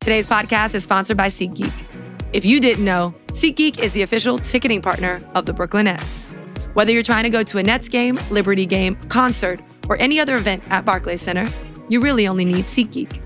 Today's podcast is sponsored by SeatGeek. If you didn't know, SeatGeek is the official ticketing partner of the Brooklyn Nets. Whether you're trying to go to a Nets game, Liberty game, concert, or any other event at Barclays Center, you really only need SeatGeek.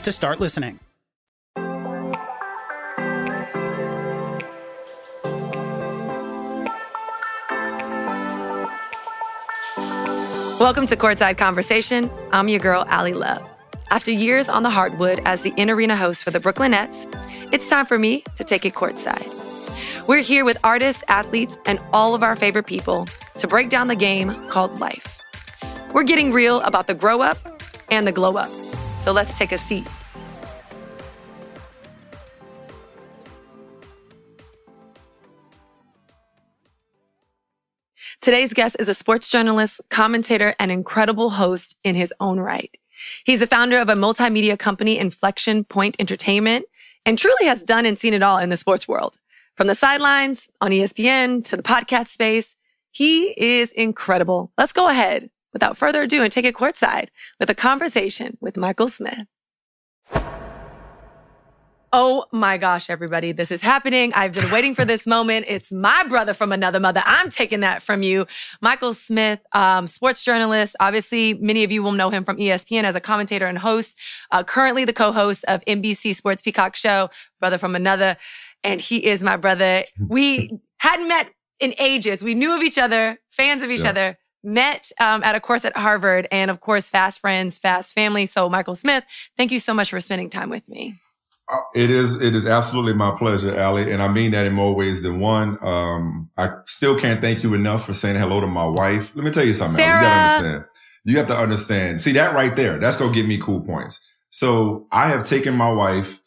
to start listening. Welcome to Courtside Conversation. I'm your girl, Ally Love. After years on the hardwood as the in arena host for the Brooklyn Nets, it's time for me to take it courtside. We're here with artists, athletes, and all of our favorite people to break down the game called life. We're getting real about the grow up and the glow up. So let's take a seat. Today's guest is a sports journalist, commentator, and incredible host in his own right. He's the founder of a multimedia company, Inflection Point Entertainment, and truly has done and seen it all in the sports world. From the sidelines on ESPN to the podcast space, he is incredible. Let's go ahead without further ado and take it courtside with a conversation with Michael Smith. Oh my gosh, everybody, this is happening. I've been waiting for this moment. It's my brother from another mother. I'm taking that from you. Michael Smith, um, sports journalist. Obviously, many of you will know him from ESPN as a commentator and host, uh, currently the co-host of NBC Sports Peacock Show, brother from another. And he is my brother. We hadn't met in ages. We knew of each other, fans of each Yeah. other, met um, at a course at Harvard, and of course, fast friends, fast family. So, Michael Smith, thank you so much for spending time with me. Uh, It is it is absolutely my pleasure, Ally, and I mean that in more ways than one. Um, I still can't thank you enough for saying hello to my wife. Let me tell you something, Ally. You Sarah. gotta understand. You have to understand. See that right there. That's gonna give me cool points. So I have taken my wife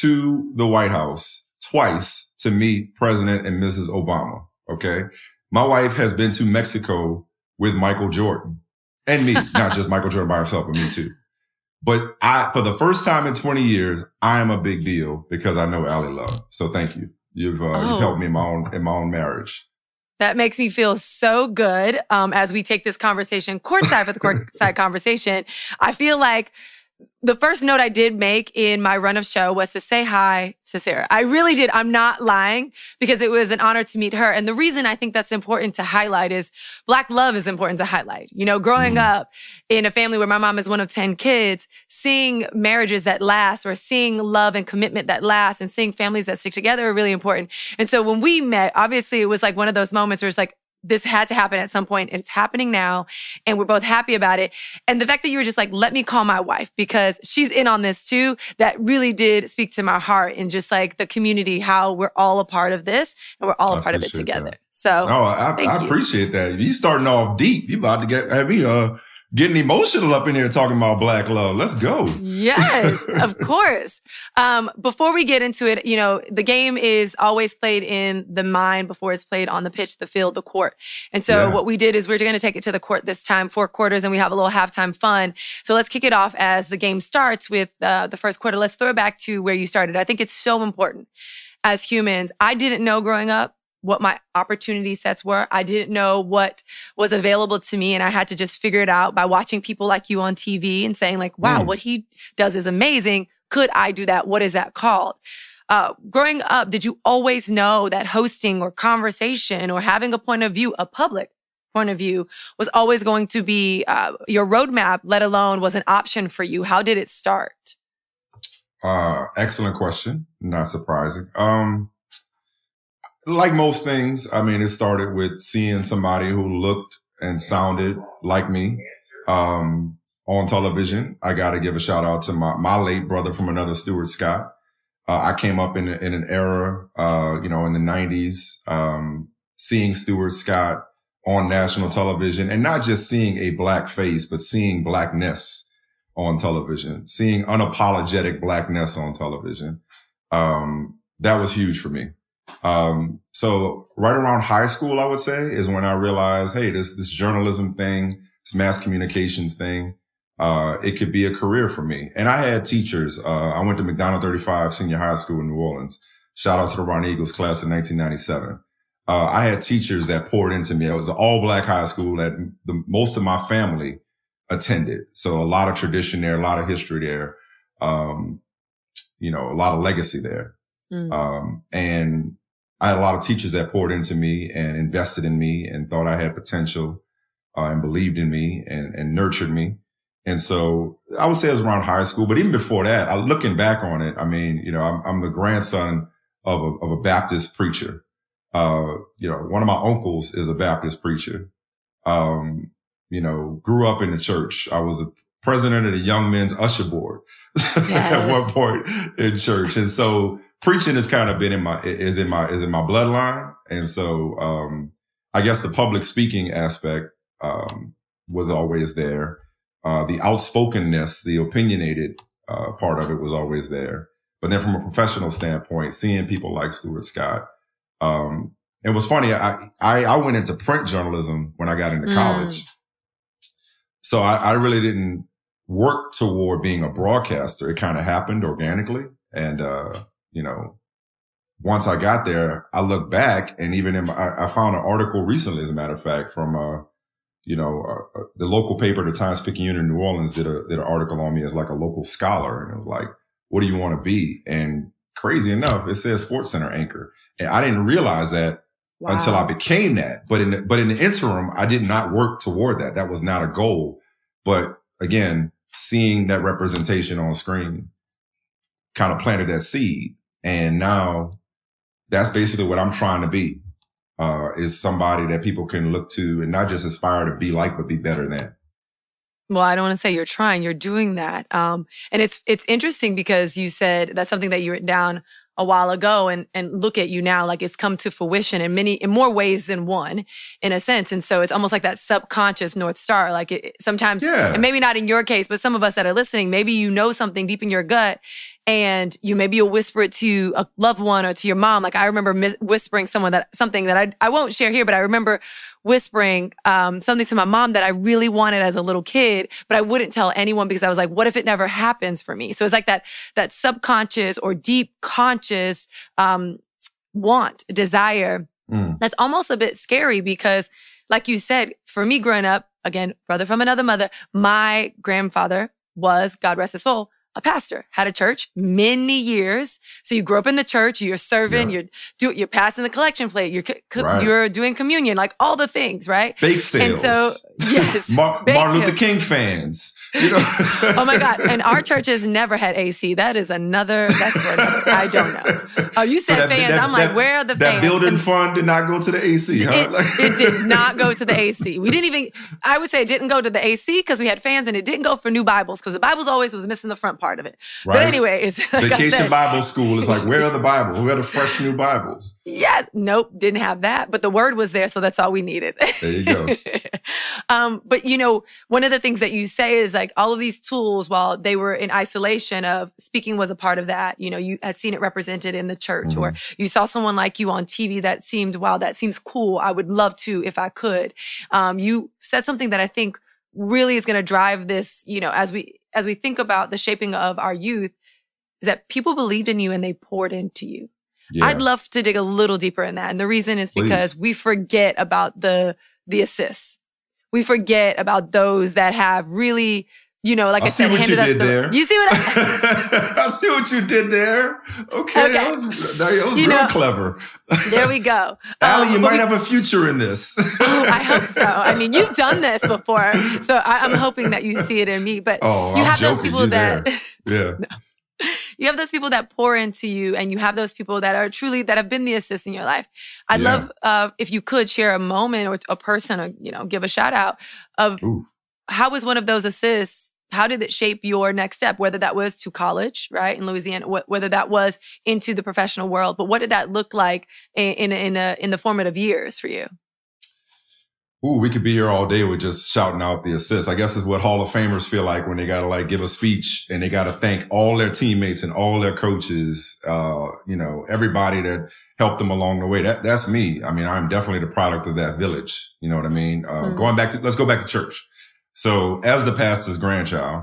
to the White House twice to meet President and Mrs. Obama. Okay. My wife has been to Mexico with Michael Jordan and me, not just Michael Jordan by himself, but me too. But I, for the first time in 20 years, I am a big deal because I know Ally Love. So thank you. You've, uh, Oh. you've helped me in my own, in my own marriage. That makes me feel so good um, as we take this conversation courtside for the courtside conversation. I feel like the first note I did make in my run of show was to say hi to Sarah. I really did. I'm not lying because it was an honor to meet her. And the reason I think that's important to highlight is Black love is important to highlight. You know, growing Mhm. up in a family where my mom is one of 10 kids, seeing marriages that last or seeing love and commitment that last and seeing families that stick together are really important. And so when we met, obviously it was like one of those moments where it's like, this had to happen at some point and it's happening now and we're both happy about it. And the fact that you were just like, let me call my wife because she's in on this too, that really did speak to my heart and just like the community, how we're all a part of this and we're all a part of it together. that. So No, I, I appreciate that. You starting off deep. You about to get, have me, uh, getting emotional up in here talking about black love. Let's go. Yes, of course. Um, before we get into it, you know, the game is always played in the mind before it's played on the pitch, the field, the court. And so Yeah. what we did is we're going to take it to the court this time, four quarters, and we have a little halftime fun. So let's kick it off as the game starts with uh, the first quarter. Let's throw it back to where you started. I think it's so important as humans. I didn't know growing up what my opportunity sets were. I didn't know what was available to me and I had to just figure it out by watching people like you on TV and saying like, wow, Mm. what he does is amazing. Could I do that? What is that called? Uh, growing up, did you always know that hosting or conversation or having a point of view, a public point of view was always going to be uh, your roadmap, let alone was an option for you. How did it start? Uh, excellent question. Not surprising. Um, like most things, I mean, it started with seeing somebody who looked and sounded like me, um, on television. I got to give a shout out to my, my late brother from another Stuart Scott. Uh, I came up in, in an era, uh, you know, in the nineties, um, seeing Stuart Scott on national television and not just seeing a black face, but seeing blackness on television, seeing unapologetic blackness on television. Um, that was huge for me. Um, so right around high school, I would say is when I realized, Hey, this, this journalism thing, this mass communications thing, uh, it could be a career for me. And I had teachers. Uh, I went to McDonogh 35 senior high school in New Orleans. Shout out to the Roneagles class in 1997. Uh, I had teachers that poured into me. It was an all black high school that the, most of my family attended. So a lot of tradition there, a lot of history there. Um, you know, a lot of legacy there. Mm. Um, and I had a lot of teachers that poured into me and invested in me and thought I had potential, uh, and believed in me and, and nurtured me. And so I would say it was around high school, but even before that, I, looking back on it, I mean, you know, I'm, I'm the grandson of a, of a Baptist preacher. Uh, you know, one of my uncles is a Baptist preacher. Um, you know, grew up in the church. I was the president of the young men's usher board yes. at one point in church. And so preaching has kind of been in my, is in my, is in my bloodline. And so, um, I guess the public speaking aspect, um, was always there. Uh, the outspokenness, the opinionated, uh, part of it was always there. But then from a professional standpoint, seeing people like Stuart Scott, um, it was funny. I, I, I went into print journalism when I got into mm. college. So I, I really didn't work toward being a broadcaster. It kind of happened organically. And, uh, you know, once I got there, I look back and even in my, I, I found an article recently, as a matter of fact, from, uh, you know, uh, uh the local paper, the Times Picayune in New Orleans did a, did an article on me as like a local scholar. And it was like, what do you want to be? And crazy enough, it says sports center anchor. And I didn't realize that wow. until I became that. But in the, but in the interim, I did not work toward that. That was not a goal. But again, seeing that representation on screen kind of planted that seed. And now that's basically what I'm trying to be. Uh, is somebody that people can look to and not just aspire to be like, but be better than. Well, I don't want to say you're trying, you're doing that. Um, and it's, it's interesting because you said that's something that you written down a while ago and and look at you now like it's come to fruition in many in more ways than one in a sense and so it's almost like that subconscious north star like it, sometimes yeah. and maybe not in your case but some of us that are listening maybe you know something deep in your gut and you maybe you'll whisper it to a loved one or to your mom like i remember mis- whispering someone that something that I, I won't share here but i remember whispering um, something to my mom that I really wanted as a little kid, but I wouldn't tell anyone because I was like, what if it never happens for me? So it's like that, that subconscious or deep conscious, um, want, desire. Mm. That's almost a bit scary because like you said, for me growing up, again, brother from another mother, my grandfather was, God rest his soul, a pastor, had a church many years. So you grew up in the church, you're serving, yeah. you're do, you're passing the collection plate, you're co- right. you're doing communion, like all the things, right? Bake sales. And so yes, Mar- Martin Luther King fans. You know? oh my God. And our churches never had AC. That is another, that's for another, I don't know. Oh, you said so that, fans. That, I'm like, where are the that fans? That building and fund did not go to the AC, huh? It, it, did not go to the AC. We didn't even, I would say it didn't go to the AC because we had fans and it didn't go for new Bibles because the Bibles always was missing the front part of it. Right. But anyways, like Vacation said, Bible School is like, where are the Bibles? Where are the fresh new Bibles? Yes. Nope. Didn't have that, but the word was there. So that's all we needed. There you go. um, but you know, one of the things that you say is like all of these tools tools while they were in isolation of speaking was a part of that. You know, you had seen it represented in the church mm-hmm. or you saw someone like you on TV that seemed, wow, that seems cool. I would love to if I could. Um, you said something that I think really is going to drive this, you know, as we, as we think about the shaping of our youth is that people believed in you and they poured into you. Yeah. I'd love to dig a little deeper in that. And the reason is because Please. we forget about the, the assists. We forget about those that have really you know, like I, I said, handed us did the. there. You see what I? I see what you did there. Okay, Okay. that was, that was real know- clever. there we go. Ally, Um, you might we- have a future in this. Oh, I hope so. I mean, you've done this before, so I, I'm hoping that you see it in me. But Oh, you I'm have those people You that yeah. you have those people that pour into you, and you have those people that are truly that have been the assist in your life. I'd Yeah. love uh, if you could share a moment or a person, or you know, give a shout out of Ooh. How was one of those assists. How did it shape your next step? Whether that was to college, right, in Louisiana, wh- whether that was into the professional world, but what did that look like in in in, a, in the formative years for you? Ooh, we could be here all day with just shouting out the assists. I guess is what Hall of Famers feel like when they got to like give a speech and they got to thank all their teammates and all their coaches, uh, you know, everybody that helped them along the way. That, that's me. I mean, I'm definitely the product of that village. You know what I mean? Uh, Mm. going back to, let's go back to church. So as the pastor's grandchild,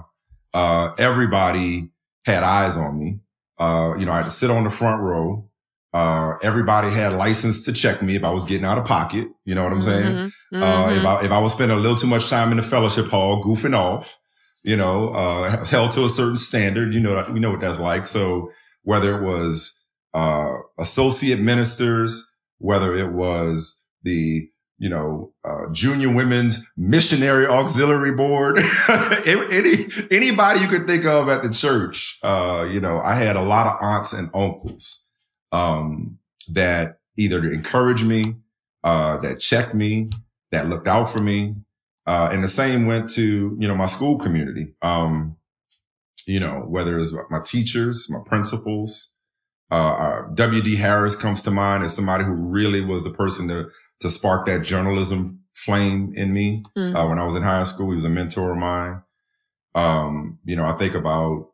uh, everybody had eyes on me. Uh, you know, I had to sit on the front row. Uh, everybody had license to check me if I was getting out of pocket. You know what I'm saying? Mhm. Uh, if. I if I was spending a little too much time in the fellowship hall goofing off, you know, uh, held to a certain standard, you know, you know what that's like. So whether it was uh, associate ministers, whether it was the you know uh, junior women's missionary auxiliary board, any anybody you could think of at the church, uh, you know, I had a lot of aunts and uncles um, that either encouraged me, uh, that checked me, that looked out for me. Uh, and the same went to, you know, my school community. Um, you know, whether it's my teachers, my principals, uh, uh, W.D. Harris comes to mind as somebody who really was the person to, to spark that journalism flame in me. Mm. Uh, when I was in high school, he was a mentor of mine. Um, you know, I think about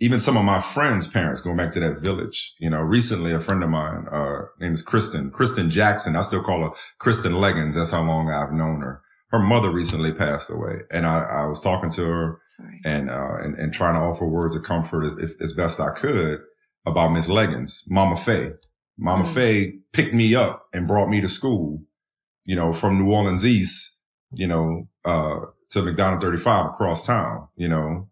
even some of my friends' parents going back to that village. You know, recently a friend of mine, uh, name is Kristen, Kristen Jackson. I still call her Kristen Leggins. That's how long I've known her. Her mother recently passed away and I, I was talking to her Sorry. and, uh, and, and trying to offer words of comfort as, as best I could about Miss Leggins, Mama Faye. Mama Mm. Faye picked me up and brought me to school, you know, from New Orleans East, you know, uh, to McDonogh 35 across town, you know,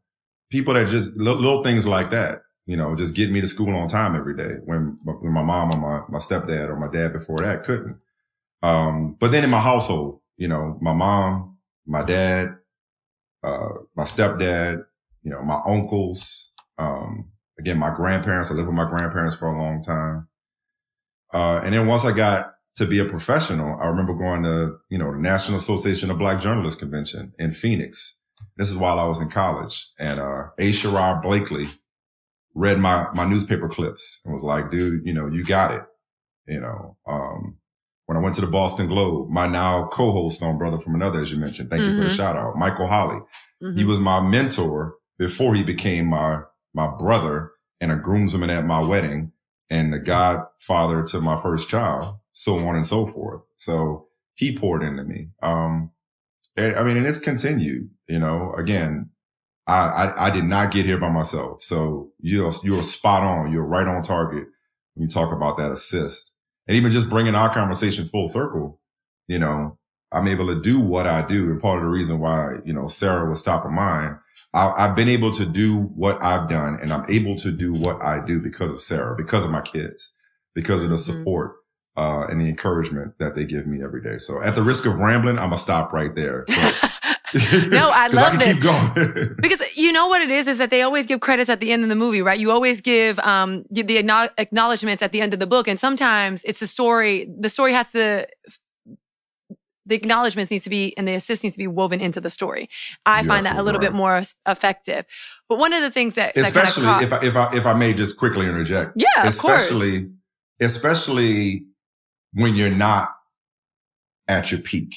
people that just little, little things like that, you know, just get me to school on time every day when, when my mom or my, my stepdad or my dad before that couldn't. Um, but then in my household, you know, my mom, my dad, uh, my stepdad, you know, my uncles, um, again, my grandparents, I lived with my grandparents for a long time. Uh, and then once I got to be a professional, I remember going to, you know, the National Association of Black Journalists Convention in Phoenix. This is while I was in college and, uh, A. Sherrod Blakely read my, my newspaper clips and was like, dude, you know, you got it. You know, um, when I went to the Boston Globe, my now co-host on Brother from Another, as you mentioned, thank you for the Mhm. shout out, Michael Holley. Mhm. He was my mentor before he became my, my brother and a groomsman at my wedding and the godfather to my first child, so on and so forth. So he poured into me. Um, and, I mean, and it's continued, you know, again, I, I, I did not get here by myself. So you're, you're spot on. You're right on target when you talk about that assist and even just bringing our conversation full circle, you know, I'm able to do what I do. And part of the reason why, you know, Sarah was top of mind. I, I've been able to do what I've done and I'm able to do what I do because of Sarah, because of my kids, because of the Mhm. support, uh, and the encouragement that they give me every day. So at the risk of rambling, I'm gonna stop right there. No, I love can this. Keep going. because you know what it is is that they always give credits at the end of the movie right you always give um the acknowledgments at the end of the book and sometimes it's a story the story has to the acknowledgments needs to be and the assist needs to be woven into the story i You're find that a little bit more effective but one of the things that, that especially kind of if I, if I if I may just quickly interject. yeah of course especially especially when you're not at your peak,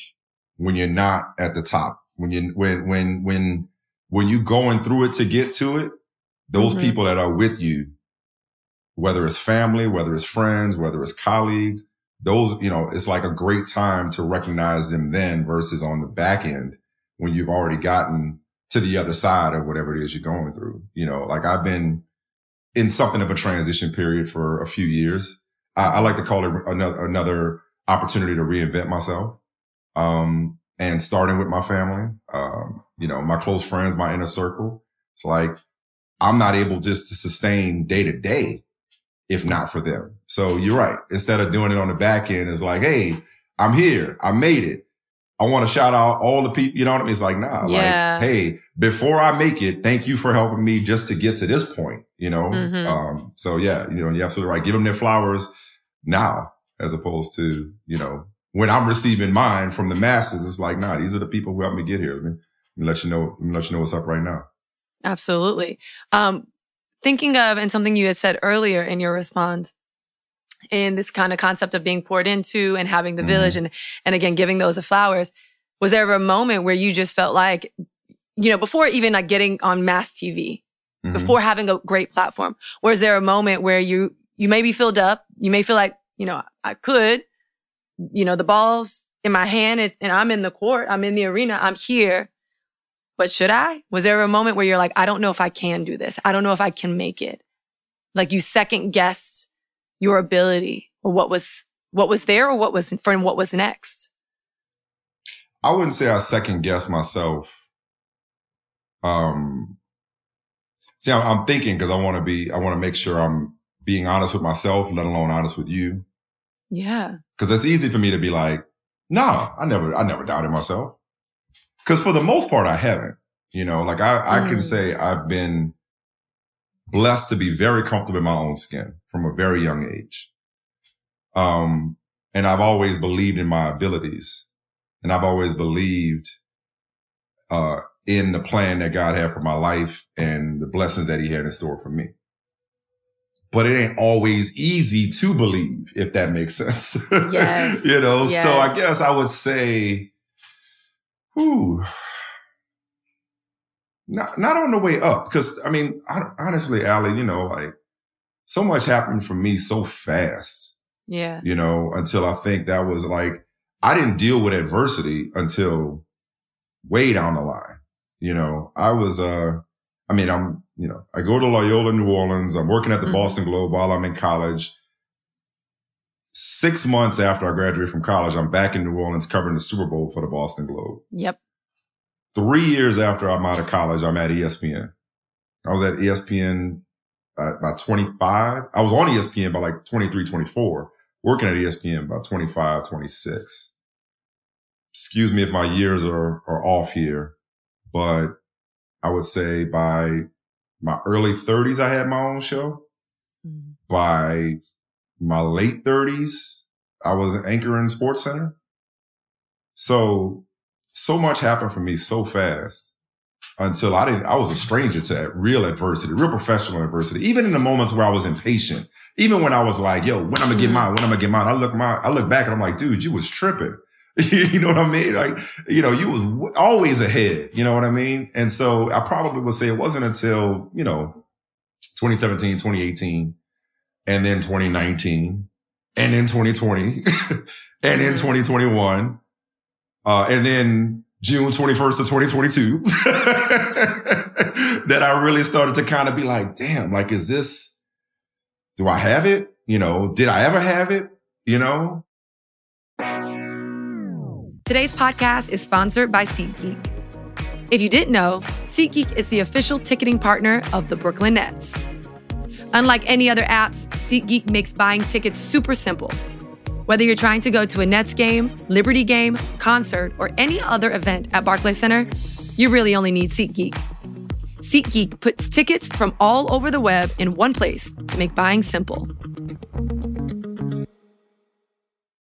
when you're not at the top, when you when when when when you're going through it to get to it, those Mhm. people that are with you, whether it's family, whether it's friends, whether it's colleagues, those you know, it's like a great time to recognize them then versus on the back end when you've already gotten to the other side of whatever it is you're going through. You know, like I've been in something of a transition period for a few years. I, I like to call it another, another opportunity to reinvent myself. Um, and starting with my family, um, you know, my close friends, my inner circle. It's like I'm not able just to sustain day to day if not for them. So you're right. Instead of doing it on the back end, it's like, hey, I'm here. I made it. I want to shout out all the people. You know what I mean? It's like, nah, Yeah. like, hey, before I make it, thank you for helping me just to get to this point, you know? Mhm. Um, so yeah, you know, you're absolutely right. Give them their flowers now as opposed to, you know, when I'm receiving mine from the masses, it's like, nah, these are the people who helped me get here. Let me, let me let you know, let me let you know what's up right now. Absolutely. Um, thinking of, and something you had said earlier in your response, in this kind of concept of being poured into and having the Mhm. village and, and again, giving those the flowers, was there ever a moment where you just felt like, you know, before even like getting on mass TV, Mhm. before having a great platform, was there a moment where you, you may be filled up, you may feel like, you know, I could, you know, the ball's in my hand and, and I'm in the court, I'm in the arena, I'm here. But should I? Was there a moment where you're like, I don't know if I can do this. I don't know if I can make it. Like you second guessed your ability or what was, what was there or what was for and what was next. I wouldn't say I second guessed myself. Um, see, I'm, I'm thinking because I want to be, I want to make sure I'm being honest with myself, let alone honest with you. Yeah. Because it's easy for me to be like, nah, I never, I never doubted myself. Because for the most part, I haven't. You know, like I, I can Mm. say I've been blessed to be very comfortable in my own skin from a very young age. Um, and I've always believed in my abilities, and I've always believed uh, in the plan that God had for my life and the blessings that He had in store for me. But it ain't always easy to believe, if that makes sense. Yes. you know, so I guess I would say, whew, not, not on the way up. Because, I mean, I, honestly, Ally, you know, like so much happened for me so fast, Yeah. you know, until I think that was like, I didn't deal with adversity until way down the line. You know, I was, uh, I mean, I'm, you know, I go to Loyola, New Orleans. I'm working at the Mhm. Boston Globe while I'm in college. Six months after I graduated from college, I'm back in New Orleans covering the Super Bowl for the Boston Globe. Yep. Three years after I'm out of college, I'm at ESPN. I was at ESPN uh, by 25. I was on ESPN by like 23, 24, working at ESPN by 25, 26. Excuse me if my years are, are off here, but I would say by my early 30s, I had my own show. Mhm. By my late 30s, I was an anchor in SportsCenter. So, so much happened for me so fast until I didn't, I was a stranger to real adversity, real professional adversity, even in the moments where I was impatient, even when I was like, yo, when I'm gonna get Mhm. mine, when I'm gonna get mine, I look my, I look back and I'm like, dude, you was tripping. you know what I mean? Like, you know, you was w- always ahead. You know what I mean? And so I probably would say it wasn't until, you know, 2017, 2018, and then 2019, and then 2020, and then Mhm. 2021, uh, and then June 21st of 2022, that I really started to kind of be like, damn, like, is this, do I have it? You know, did I ever have it? You know? Today's podcast is sponsored by SeatGeek. If you didn't know, SeatGeek is the official ticketing partner of the Brooklyn Nets. Unlike any other apps, SeatGeek makes buying tickets super simple. Whether you're trying to go to a Nets game, Liberty game, concert, or any other event at Barclays Center, you really only need SeatGeek. SeatGeek puts tickets from all over the web in one place to make buying simple.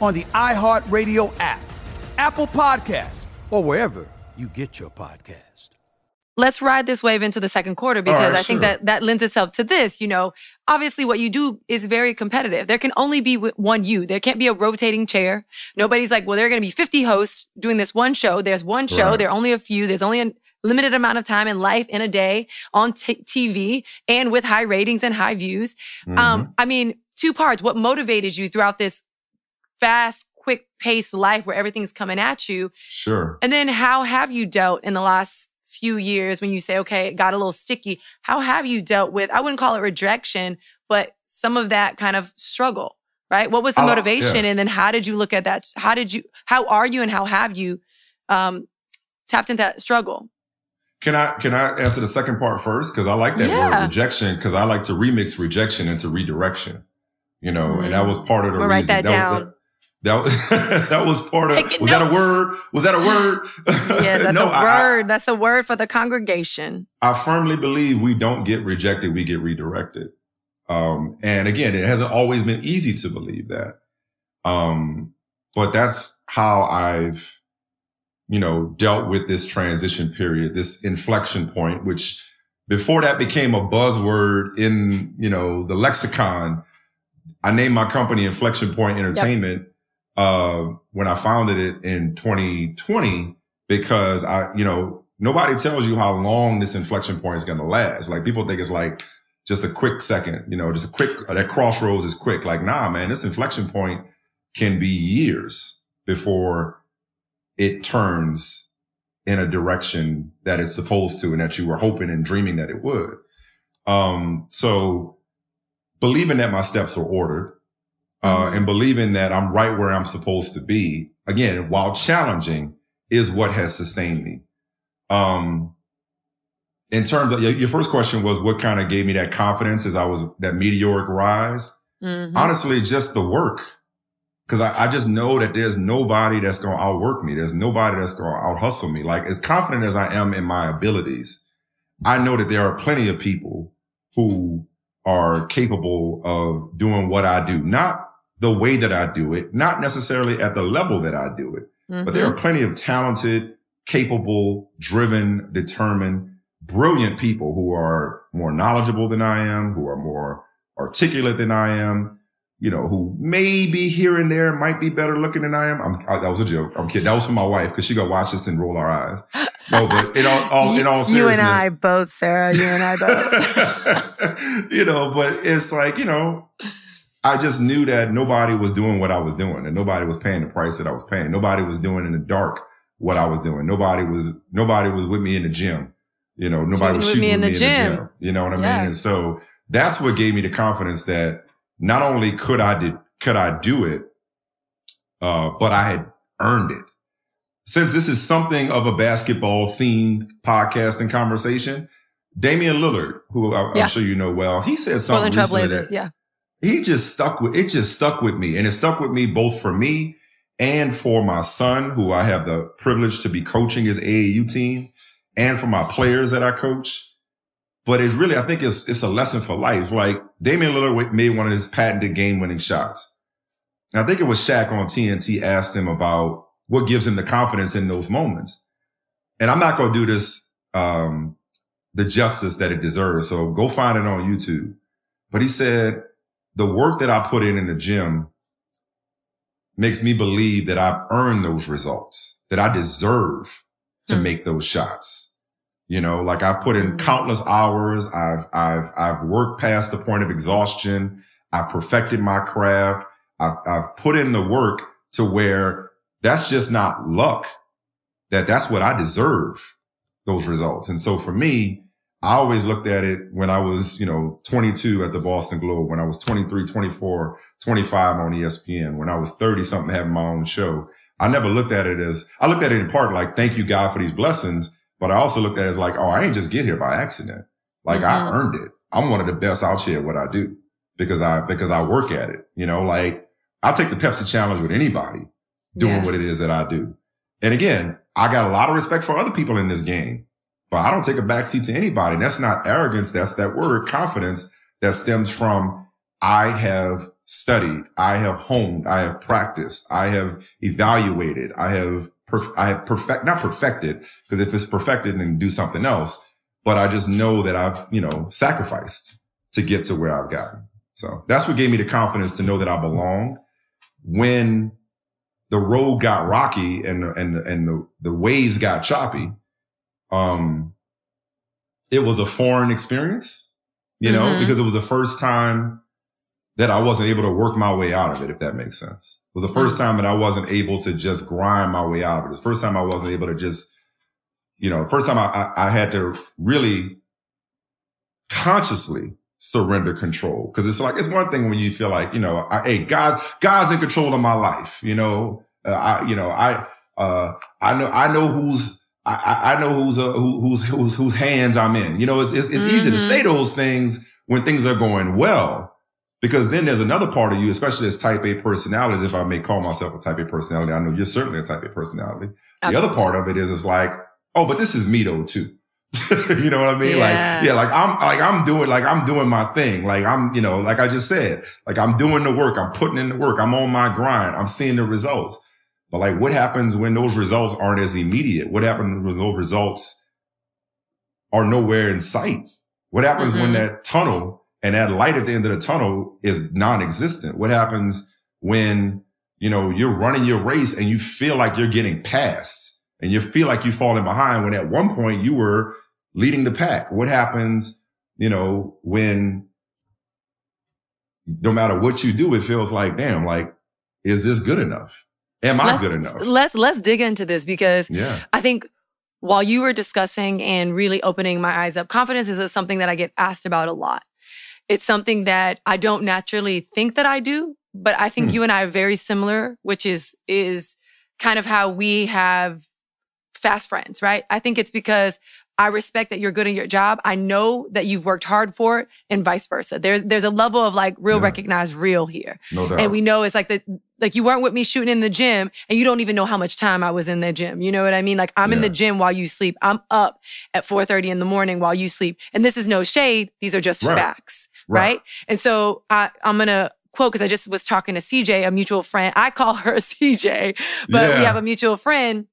on the iHeartRadio app, Apple Podcasts, or wherever you get your podcast. Let's ride this wave into the second quarter because right, I think sure. that that lends itself to this. You know, obviously what you do is very competitive. There can only be one you. There can't be a rotating chair. Nobody's like, well, there are going to be 50 hosts doing this one show. There's one show. Right. There are only a few. There's only a limited amount of time in life in a day on t- TV and with high ratings and high views. Mm-hmm. Um, I mean, two parts. What motivated you throughout this fast, quick paced life where everything's coming at you? Sure. And then how have you dealt in the last few years when you say, okay, it got a little sticky? How have you dealt with, I wouldn't call it rejection, but some of that kind of struggle, right? What was the Oh, motivation? yeah. And then how did you look at that? How did you, how are you and how have you, um, tapped into that struggle? Can I can I answer the second part first? Because I like that Yeah. word rejection. Because I like to remix rejection into redirection. You know, and that was part of the We'll write reason. that down. Was, that, that, that was part of. Taking Was that a word? Was that a word? Yeah, that's no, a I- I- word. that's a word for the congregation. I firmly believe we don't get rejected, we get redirected. Um, and again, it hasn't always been easy to believe that. Um, but that's how I've, you know, dealt with this transition period, this inflection point, which before that became a buzzword in, you know, the lexicon. I named my company Inflection Point Entertainment, uh, when I founded it in 2020 because I, you know, nobody tells you how long this inflection point is going to last. Like people think it's like just a quick second, you know, just a quick, that crossroads is quick. Like, nah, man, this inflection point can be years before it turns in a direction that it's supposed to and that you were hoping and dreaming that it would. Um, so believing that my steps are ordered, uh, and believing that I'm right where I'm supposed to be, again, while challenging is what has sustained me. Um, in terms of your, first question was what kind of gave me that confidence as I was that meteoric rise. Mhm. Honestly, just the work. Cause I, I just know that there's nobody that's going to outwork me. There's nobody that's going to out hustle me. Like as confident as I am in my abilities, I know that there are plenty of people who are capable of doing what I do, not the way that I do it, not necessarily at the level that I do it, but there are mm-hmm. plenty of talented, capable, driven, determined, brilliant people who are more knowledgeable than I am, who are more articulate than I am, you know, who maybe here and there might be better looking than I am. I'm, I, that was a joke. I'm kidding. That was for my wife because she gonna watch this and roll our eyes. No, but in all, all in all seriousness, you and I both, Sarah. You and I both. you know, but it's like, you know, I just knew that nobody was doing what I was doing and nobody was paying the price that I was paying. Nobody was doing in the dark what I was doing. Nobody was, nobody was with me in the gym. You know, nobody was Shooting shooting with me me in in the the gym. gym. You know what I Yeah. mean? And so that's what gave me the confidence that not only could I did, could I do it, uh, but I had earned it. Since this is something of a basketball themed podcast and conversation, Damian Lillard, who I, Yeah. I'm sure you know well, he said something Portland recently that Yeah. He just stuck with it just stuck with me. And it stuck with me both for me and for my son who i have the privilege to be coaching his aau team and for my players that i coach. But it's really i think it's it's a lesson for life. Like Damian lillard made one of his patented game-winning shots. I think it was Shaq on tnt asked him about what gives him the confidence in those moments. And i'm not going to do this um the justice that it deserves so go find it on youtube. But he said the work that I put in in the gym makes me believe that I've earned those results, that I deserve to Hmm. make those shots. You know, like I've put in Mhm. countless hours. I've, I've, I've worked past the point of exhaustion. I've perfected my craft. I've, I've put in the work to where that's just not luck, that that's what I deserve those results. And so for me, I always looked at it when I was, you know, 22 at the Boston Globe, when I was 23, 24, 25 on ESPN, when I was 30 something having my own show. I never looked at it as, I looked at it in part like, thank you God for these blessings. But I also looked at it as like, oh, I ain't just get here by accident. Like mm-hmm. I earned it. I'm one of the best out here at what I do because I, because I work at it. You know, like I'll take the Pepsi challenge with anybody doing yeah. what it is that I do. And again, I got a lot of respect for other people in this game, but I don't take a backseat to anybody. And that's not arrogance. That's that word confidence that stems from I have studied. I have honed. I have practiced. I have evaluated. I have, perf- I have perfect, not perfected, because if it's perfected, then do something else. But I just know that I've, you know, sacrificed to get to where I've gotten. So that's what gave me the confidence to know that I belong when the road got rocky and and and the, the waves got choppy, um, it was a foreign experience, you know, mm-hmm. because it was the first time that I wasn't able to work my way out of it, if that makes sense. It was the 1st mm-hmm. time that I wasn't able to just grind my way out of it. It was the first time I wasn't able to just, you know, first time I, I, I had to really consciously surrender control. Cause it's like, it's one thing when you feel like, you know, I, hey, God, God's in control of my life. You know, uh, I, you know, I, uh, I know, I know who's, I, I know who's, uh, who, who's, who's, whose hands I'm in. You know, it's, it's, it's mm-hmm. easy to mm-hmm. say those things when things are going well. Because then there's another part of you, especially as type A personalities, if I may call myself a type A personality. I know you're certainly a type A personality. Absolutely. The other part of it is, it's like, oh, but this is me though too. you know what I mean? Yeah. Like, yeah, like I'm, like I'm doing, like I'm doing my thing. Like I'm, you know, like I just said, like I'm doing the work. I'm putting in the work. I'm on my grind. I'm seeing the results. But like, what happens when those results aren't as immediate? What happens when those results are nowhere in sight? What happens mm-hmm. when that tunnel and that light at the end of the tunnel is non-existent? What happens when, you know, you're running your race and you feel like you're getting passed and you feel like you're falling behind when at one point you were leading the pack? What happens, you know, when no matter what you do, it feels like, damn, like, is this good enough? Am I let's, good enough? Let's, let's dig into this because yeah. I think while you were discussing and really opening my eyes up, confidence is something that I get asked about a lot. It's something that I don't naturally think that I do, but I think hmm. you and I are very similar, which is, is kind of how we have fast friends, right? I think it's because I respect that you're good at your job. I know that you've worked hard for it and vice versa. There's, there's a level of like real yeah. recognized real here. No doubt. And we know it's like the, like you weren't with me shooting in the gym and you don't even know how much time I was in the gym. You know what I mean? Like I'm yeah. in the gym while you sleep. I'm up at 4:30 in the morning while you sleep. And this is no shade. These are just right. facts. Right. right. And so I, I'm going to quote because I just was talking to CJ, a mutual friend. I call her CJ, but yeah. we have a mutual friend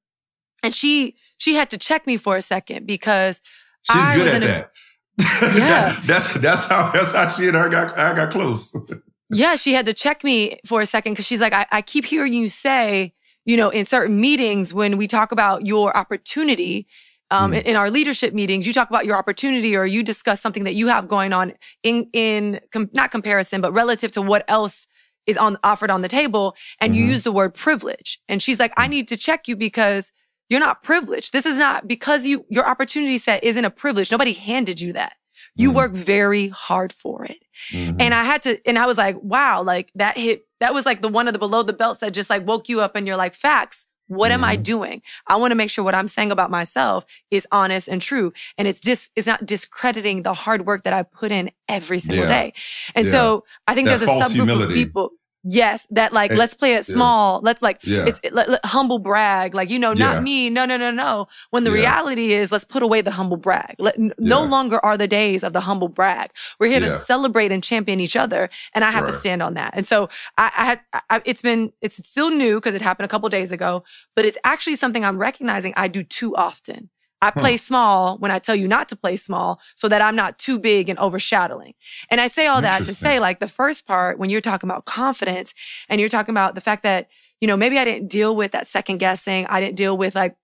and she she had to check me for a second because she's I good was at in that. Yeah, that's that's how that's how she and her got I got close. yeah, she had to check me for a second because she's like, I, I keep hearing you say, you know, in certain meetings when we talk about your opportunity. Um, mm. in, in our leadership meetings, you talk about your opportunity or you discuss something that you have going on in, in, com- not comparison, but relative to what else is on offered on the table. And mm-hmm. you use the word privilege. And she's like, I mm. need to check you because you're not privileged. This is not because you, your opportunity set isn't a privilege. Nobody handed you that. You mm-hmm. work very hard for it. Mm-hmm. And I had to, and I was like, wow, like that hit, that was like the one of the below the belts that just like woke you up and you're like, facts. What am I mm-hmm. doing? I want to make sure what I'm saying about myself is honest and true. And it's just, it's not discrediting the hard work that I put in every single yeah. day. And yeah. so I think that there's a subgroup humility. of people. Yes, that like let's play it small. Yeah. Let's like yeah. it's it, let, let, humble brag. Like you know, not yeah. me. No, no, no, no. When the reality is, let's put away the humble brag. Let, no longer are the days of the humble brag. We're here to celebrate and champion each other, and I have right. to stand on that. And so I, I had I, it's been it's still new because it happened a couple days ago, but it's actually something I'm recognizing I do too often. I hmm. play huh. small when I tell you not to play small so that I'm not too big and overshadowing. And I say all that to say like the first part, when you're talking about confidence and you're talking about the fact that, you know, maybe I didn't deal with that second guessing. I didn't deal with like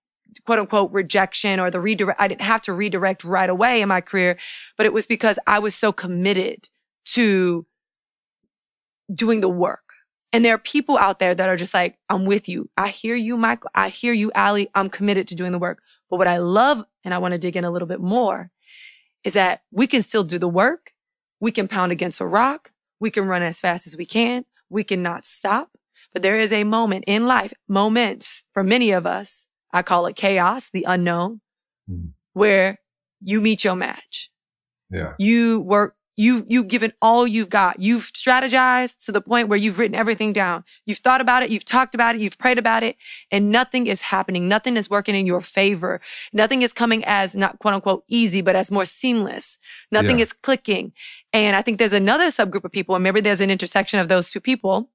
quote unquote rejection or the redirect. I didn't have to redirect right away in my career, but it was because I was so committed to doing the work. And there are people out there that are just like, I'm with you. I hear you, Michael. I hear you, Ally. I'm committed to doing the work. But what I love, and I want to dig in a little bit more, is that we can still do the work. We can pound against a rock. We can run as fast as we can. We cannot stop. But there is a moment in life, moments for many of us. I call it chaos, the unknown, Mhm. where you meet your match. Yeah. You work, you, you've given all you've got. You've strategized to the point where you've written everything down. You've thought about it. You've talked about it. You've prayed about it and nothing is happening. Nothing is working in your favor. Nothing is coming as not quote unquote easy, but as more seamless. Nothing Yeah. is clicking. And I think there's another subgroup of people, and maybe there's an intersection of those two people,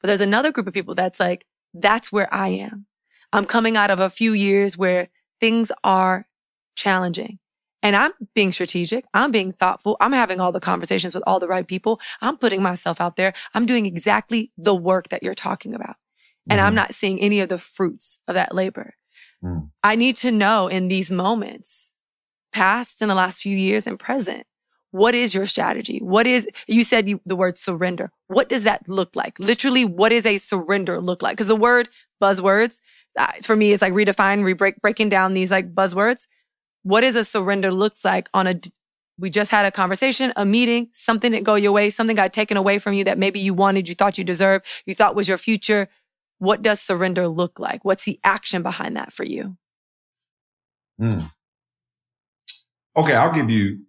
but there's another group of people that's like, that's where I am. I'm coming out of a few years where things are challenging. And I'm being strategic. I'm being thoughtful. I'm having all the conversations with all the right people. I'm putting myself out there. I'm doing exactly the work that you're talking about. And I'm Mhm. not seeing any of the fruits of that labor. Mm. I need to know in these moments, past in the last few years and present, what is your strategy? What is, you said you, the word surrender. What does that look like? Literally, what does a surrender look like? Because the word buzzwords, uh, for me, is like redefine, re-break, breaking down these like buzzwords. What is a surrender looks like on a we just had a conversation, a meeting, something didn't go your way, something got taken away from you that maybe you wanted, you thought you deserved, you thought was your future. What does surrender look like? What's the action behind that for you? Mm. Okay, I'll give you.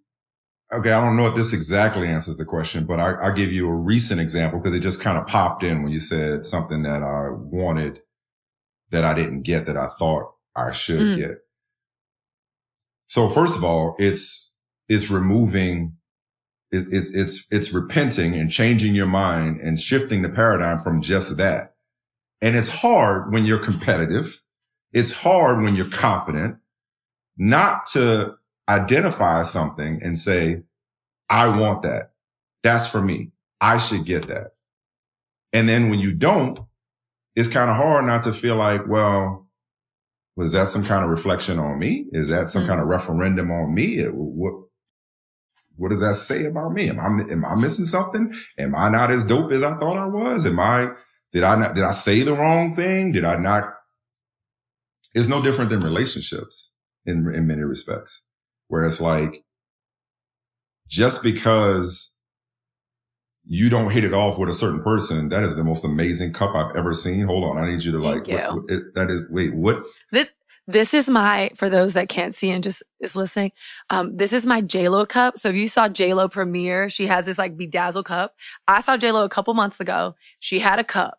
Okay, I don't know if this exactly answers the question, but I, I'll give you a recent example because it just kind of popped in when you said something that I wanted that I didn't get that I thought I should Mm. get. So first of all, it's it's removing, it, it, it's it's repenting and changing your mind and shifting the paradigm from just that. And it's hard when you're competitive. It's hard when you're confident not to identify something and say, I want that. That's for me. I should get that. And then when you don't, it's kind of hard not to feel like, well, was that some kind of reflection on me? Is that some Mhm. kind of referendum on me? It- What, what does that say about me? Am I, am I missing something? Am I not as dope as I thought I was? Am I, did I not, did I say the wrong thing? Did I not? It's no different than relationships in, in many respects, where it's like, just because you don't hit it off with a certain person, that is the most amazing cup I've ever seen. Hold on. I need you to like, Thank you. what- what- it- that is, wait, what? This this is my for those that can't see and just is listening. Um, this is my JLo cup. So if you saw JLo premiere, she has this like bedazzle cup. I saw JLo a couple months ago. She had a cup.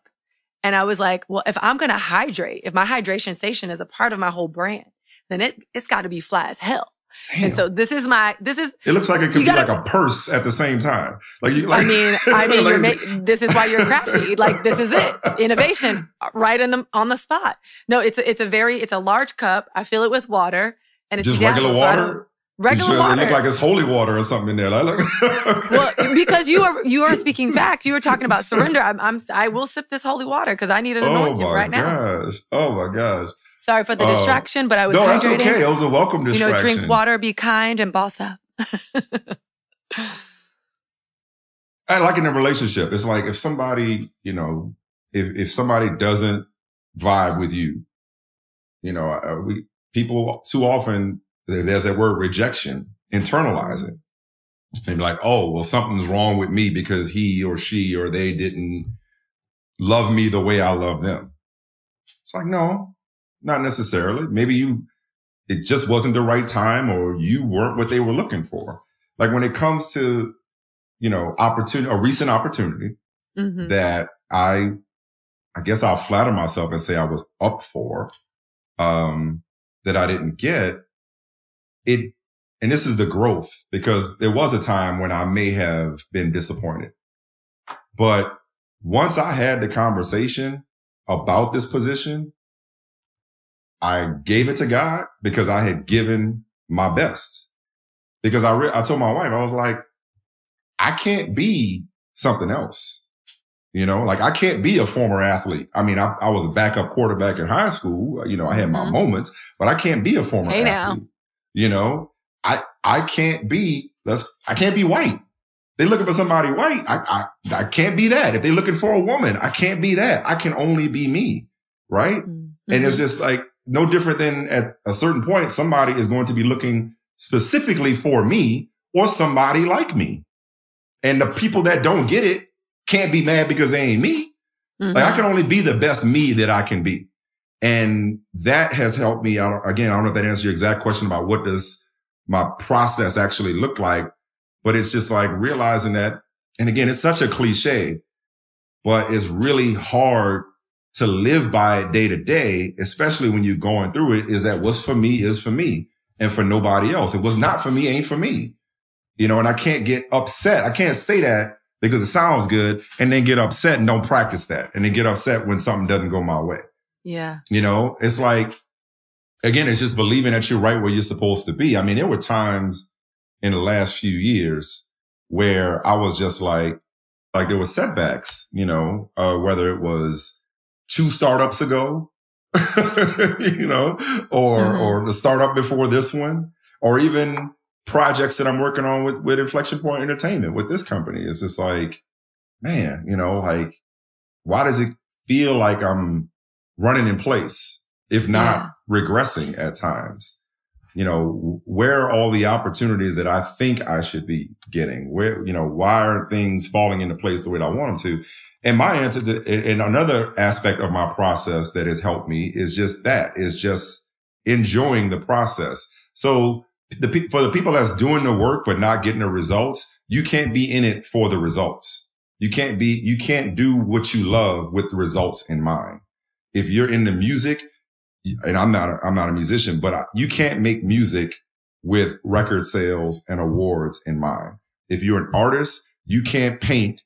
And I was like, well, if I'm gonna hydrate, if my hydration station is a part of my whole brand, then it it's gotta be flat as hell. Damn. And so this is my this is it looks like it could be gotta- like a purse at the same time. Like you, like, I mean, I mean, you're like- ma- this is why you're crafty. Like this is it, innovation uh, right in the on the spot. No, it's a, it's a very it's a large cup. I fill it with water, and it's just regular so water. Regular sure water. It look like it's holy water or something in there. Like, well, because you are you are speaking fact. You were talking about surrender. I'm, I'm I will sip this holy water because I need an oh anointing my right now. Oh my gosh! Oh my gosh! Sorry for the Oh. distraction, but I was No, that's okay. It was a welcome distraction. You know, drink water, be kind, and boss up. I like in a relationship. It's like if somebody, you know, if if somebody doesn't vibe with you, you know, uh, we people too often there's that word rejection, internalize it, and be like, oh, well, something's wrong with me because he or she or they didn't love me the way I love them. It's like no, not necessarily. Maybe you, it just wasn't the right time, or you weren't what they were looking for. Like when it comes to you know, opportunity, a recent opportunity Mhm. that I, I guess I'll flatter myself and say I was up for, um, that I didn't get it. And this is the growth because there was a time when I may have been disappointed, but once I had the conversation about this position, I gave it to God because I had given my best. Because I, re- I told my wife, I was like, I can't be something else. You know, like I can't be a former athlete. I mean, I, I was a backup quarterback in high school. You know, I had my Mhm. moments, but I can't be a former Hey now. athlete. You know, I, I can't be, let's, I can't be white. They looking for somebody white. I, I, I can't be that. If they're looking for a woman, I can't be that. I can only be me. Right. Mhm. And it's just like no different than at a certain point, somebody is going to be looking specifically for me or somebody like me. And the people that don't get it can't be mad because they ain't me. Mm-hmm. Like I can only be the best me that I can be. And that has helped me out. Again, I don't know if that answers your exact question about what does my process actually look like, but it's just like realizing that. And again, it's such a cliche, but it's really hard to live by it day to day, especially when you're going through it, is that what's for me is for me and for nobody else. It was not for me ain't for me. You know, and I can't get upset. I can't say that because it sounds good and then get upset and don't practice that and then get upset when something doesn't go my way. Yeah. You know, it's like, again, it's just believing that you're right where you're supposed to be. I mean, there were times in the last few years where I was just like, like there were setbacks, you know, uh, whether it was two startups ago, you know, or, mm-hmm. or the startup before this one, or even projects that I'm working on with, with Inflection Point Entertainment with this company. It's just like, man, you know, like, why does it feel like I'm running in place, if not yeah. regressing at times? You know, where are all the opportunities that I think I should be getting? Where, you know, why are things falling into place the way that I want them to? And my answer to, and another aspect of my process that has helped me is just that is just enjoying the process. So the for the people that's doing the work but not getting the results, you can't be in it for the results. You can't be, you can't do what you love with the results in mind. If you're in the music, and I'm not, a, I'm not a musician, but I, you can't make music with record sales and awards in mind. If you're an artist, you can't paint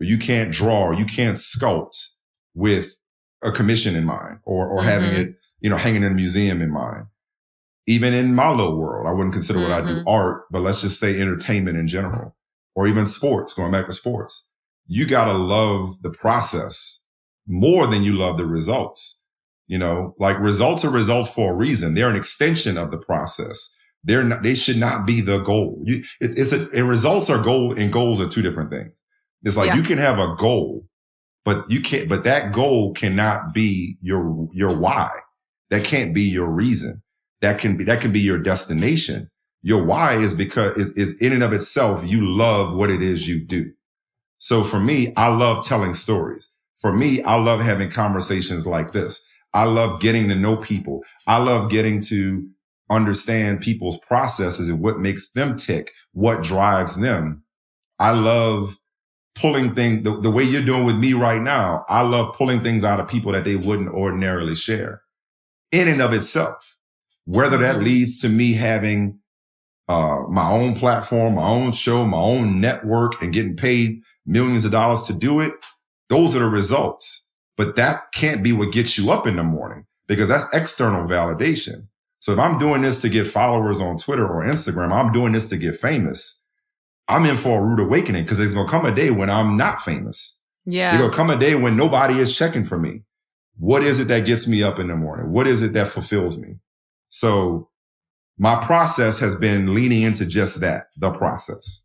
or you can't draw or you can't sculpt with a commission in mind or, or mm-hmm. having it, you know, hanging in a museum in mind even in my little world, I wouldn't consider mm-hmm. what I do mm-hmm. art, but let's just say entertainment in general or even sports, going back to sports. You got to love the process more than you love the results. You know, like results are results for a reason. They're an extension of the process. They're not, they should not be the goal. You, it, it's a, and results are goal and goals are two different things. It's like yeah. you can have a goal, but you can't, but that goal cannot be your, your why. That can't be your reason that can be, that can be your destination. Your why is because is, is in and of itself, you love what it is you do. So for me, I love telling stories. For me, I love having conversations like this. I love getting to know people. I love getting to understand people's processes and what makes them tick, what drives them. I love pulling things the, the way you're doing with me right now. I love pulling things out of people that they wouldn't ordinarily share in and of itself whether that mm-hmm. leads to me having uh, my own platform, my own show, my own network and getting paid millions of dollars to do it. Those are the results. But that can't be what gets you up in the morning because that's external validation. So if I'm doing this to get followers on Twitter or Instagram, I'm doing this to get famous. I'm in for a rude awakening because there's going to come a day when I'm not famous. Yeah. There's going to come a day when nobody is checking for me. What is it that gets me up in the morning? What is it that fulfills me? So my process has been leaning into just that, the process.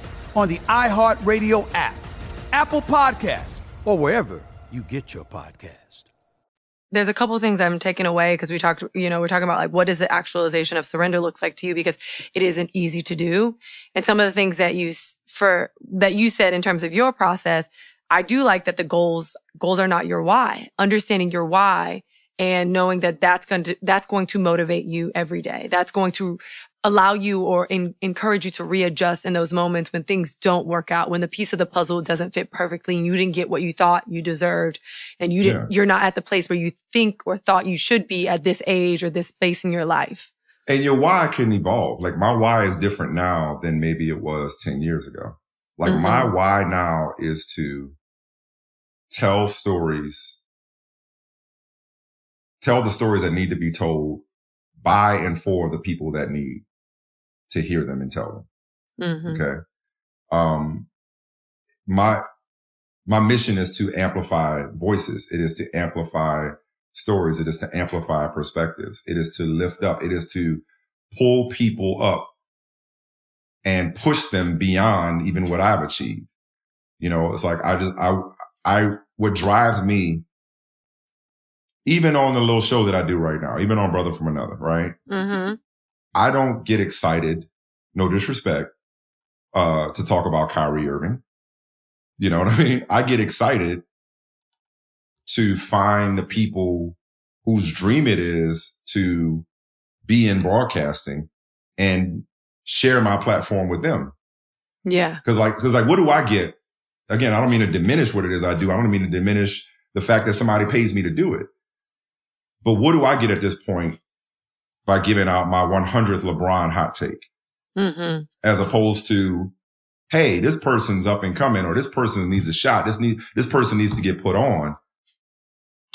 on the iHeartRadio app, Apple Podcasts, or wherever you get your podcast. There's a couple things I'm taking away because we talked, you know, we're talking about like what does the actualization of surrender looks like to you because it isn't easy to do. And some of the things that you for that you said in terms of your process, I do like that the goals goals are not your why. Understanding your why and knowing that that's going to that's going to motivate you every day. That's going to allow you or in, encourage you to readjust in those moments when things don't work out, when the piece of the puzzle doesn't fit perfectly and you didn't get what you thought you deserved and you didn't, Yeah. you're not at the place where you think or thought you should be at this age or this space in your life. And your why can evolve. Like my why is different now than maybe it was 10 years ago. Like Mhm. my why now is to tell stories, tell the stories that need to be told by and for the people that need to hear them and tell them. Mhm. Okay. Um, my, my mission is to amplify voices. It is to amplify stories. It is to amplify perspectives. It is to lift up. It is to pull people up and push them beyond even what I've achieved. You know, it's like I just, I, I, what drives me, even on the little show that I do right now, even on Brother from Another, right? Mhm. I don't get excited, no disrespect, uh, to talk about Kyrie Irving. You know what I mean? I get excited to find the people whose dream it is to be in broadcasting and share my platform with them. Yeah. Cause like, cause like, what do I get? Again, I don't mean to diminish what it is I do. I don't mean to diminish the fact that somebody pays me to do it. But what do I get at this point by giving out my 100th LeBron hot take? hmm as opposed to, hey, this person's up and coming, or this person needs a shot. This need this person needs to get put on.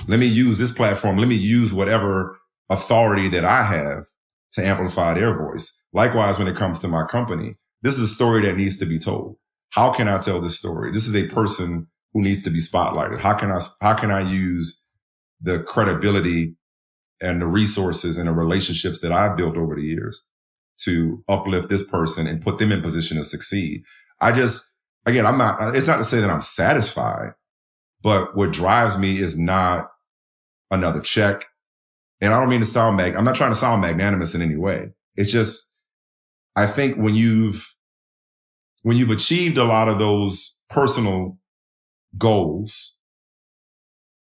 Let me use this platform. Let me use whatever authority that I have to amplify their voice. Likewise, when it comes to my company, this is a story that needs to be told. How can I tell this story? This is a person who needs to be spotlighted. How can I how can I use the credibility and the resources and the relationships that I've built over the years to uplift this person and put them in position to succeed. I just, again, I'm not, it's not to say that I'm satisfied, but what drives me is not another check. And I don't mean to sound mag, I'm not trying to sound magnanimous in any way. It's just, I think when you've, when you've achieved a lot of those personal goals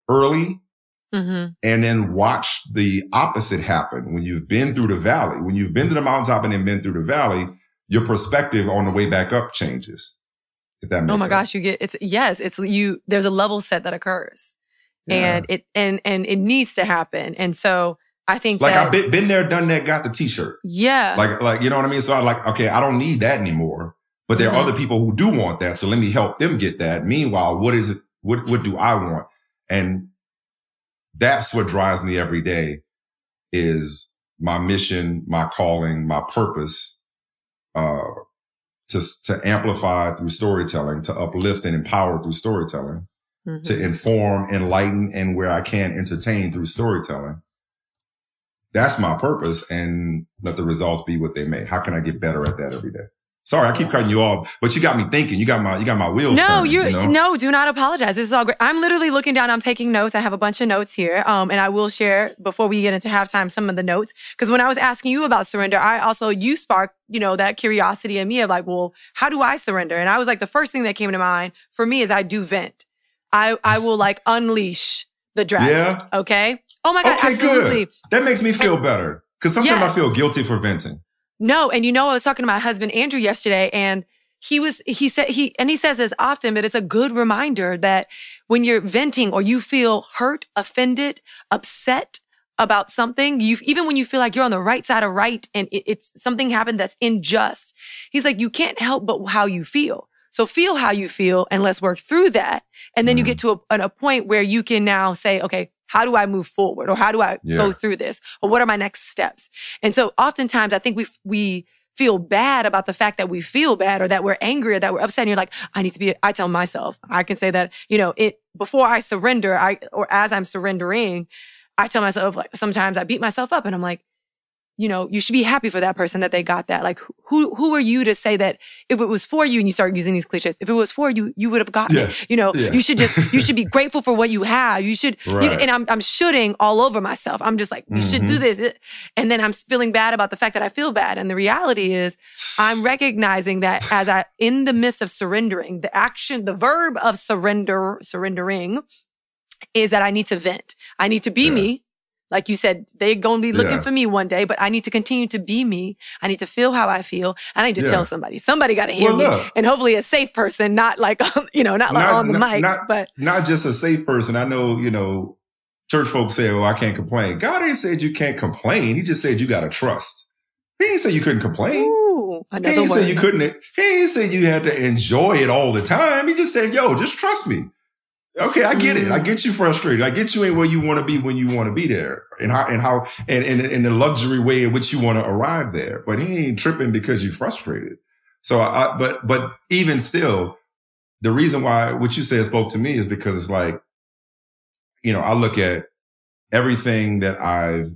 early, hmm and then watch the opposite happen when you've been through the valley. When you've been to the mountaintop and then been through the valley, your perspective on the way back up changes. If that makes Oh my sense. gosh, you get it's yes, it's you. There's a level set that occurs, Yeah. and it and and it needs to happen. And so I think like that I've been, been there, done that, got the t-shirt. yeah, Like, like, you know what I mean? So I'm like, okay, I don't need that anymore. But there Mhm. are other people who do want that. So let me help them get that. Meanwhile, what is it? What, what do I want? And that's what drives me every day is my mission, my calling, my purpose, uh, to, to amplify through storytelling, to uplift and empower through storytelling, Mhm. to inform, enlighten, and where I can entertain through storytelling. That's my purpose and let the results be what they may. How can I get better at that every day? Sorry, I keep cutting you off, but you got me thinking. You got my, you got my wheels. No, turning, you, you know? no, do not apologize. This is all great. I'm literally looking down. I'm taking notes. I have a bunch of notes here. Um, and I will share before we get into halftime some of the notes. Cause when I was asking you about surrender, I also, you sparked, you know, that curiosity in me of like, well, how do I surrender? And I was like, the first thing that came to mind for me is I do vent. I, I will like unleash the dragon. Yeah. Okay. Oh my God. Okay, absolutely. good. That makes me feel better because sometimes. I feel guilty for venting. No, and you know, I was talking to my husband Andrew yesterday, and he was he said he and he says this often, but it's a good reminder that when you're venting or you feel hurt, offended, upset about something, you even when you feel like you're on the right side of right and it, it's something happened that's unjust, he's like you can't help but how you feel. So feel how you feel, and let's work through that, and then you Mhm. get to a, a point where you can now say, okay. How do I move forward or how do I Yeah. go through this or what are my next steps? And so oftentimes I think we, we feel bad about the fact that we feel bad or that we're angry or that we're upset. And you're like, I need to be, I tell myself, I can say that, you know, it, before I surrender, I, or as I'm surrendering, I tell myself, like, sometimes I beat myself up and I'm like, you know, you should be happy for that person that they got that. Like, who, who are you to say that if it was for you and you start using these cliches, if it was for you, you would have gotten Yeah. it. You know, Yeah. you should just, you should be grateful for what you have. You should, you and I'm, I'm shooting all over myself. I'm just like, you should do Mhm. this. And then I'm feeling bad about the fact that I feel bad. And the reality is I'm recognizing that as I, in the midst of surrendering, the action, the verb of surrender, surrendering is that I need to vent. I need to be Yeah. me. Like you said, they're going to be looking Yeah. for me one day, but I need to continue to be me. I need to feel how I feel. I need to Yeah. tell somebody. Somebody got to hear Well, me. And hopefully a safe person, not like, you know, not like Not- on the not- mic, not- but not just a safe person. I know, you know, church folks say, "Oh, I can't complain." God ain't said you can't complain. He just said you got to trust. He ain't say you couldn't complain. ooh, He ain't word. say you couldn't. He ain't say you had to enjoy it all the time. He just said, "Yo, just trust me." Okay, I get it. I mm-hmm. get you frustrated. I get you ain't where you want to be when you want to be there, and how and how and and in the luxury way in which you want to arrive there. But he ain't tripping because you're frustrated. So, I, but but even still, the reason why what you said spoke to me is because it's like, you know, I look at everything that I've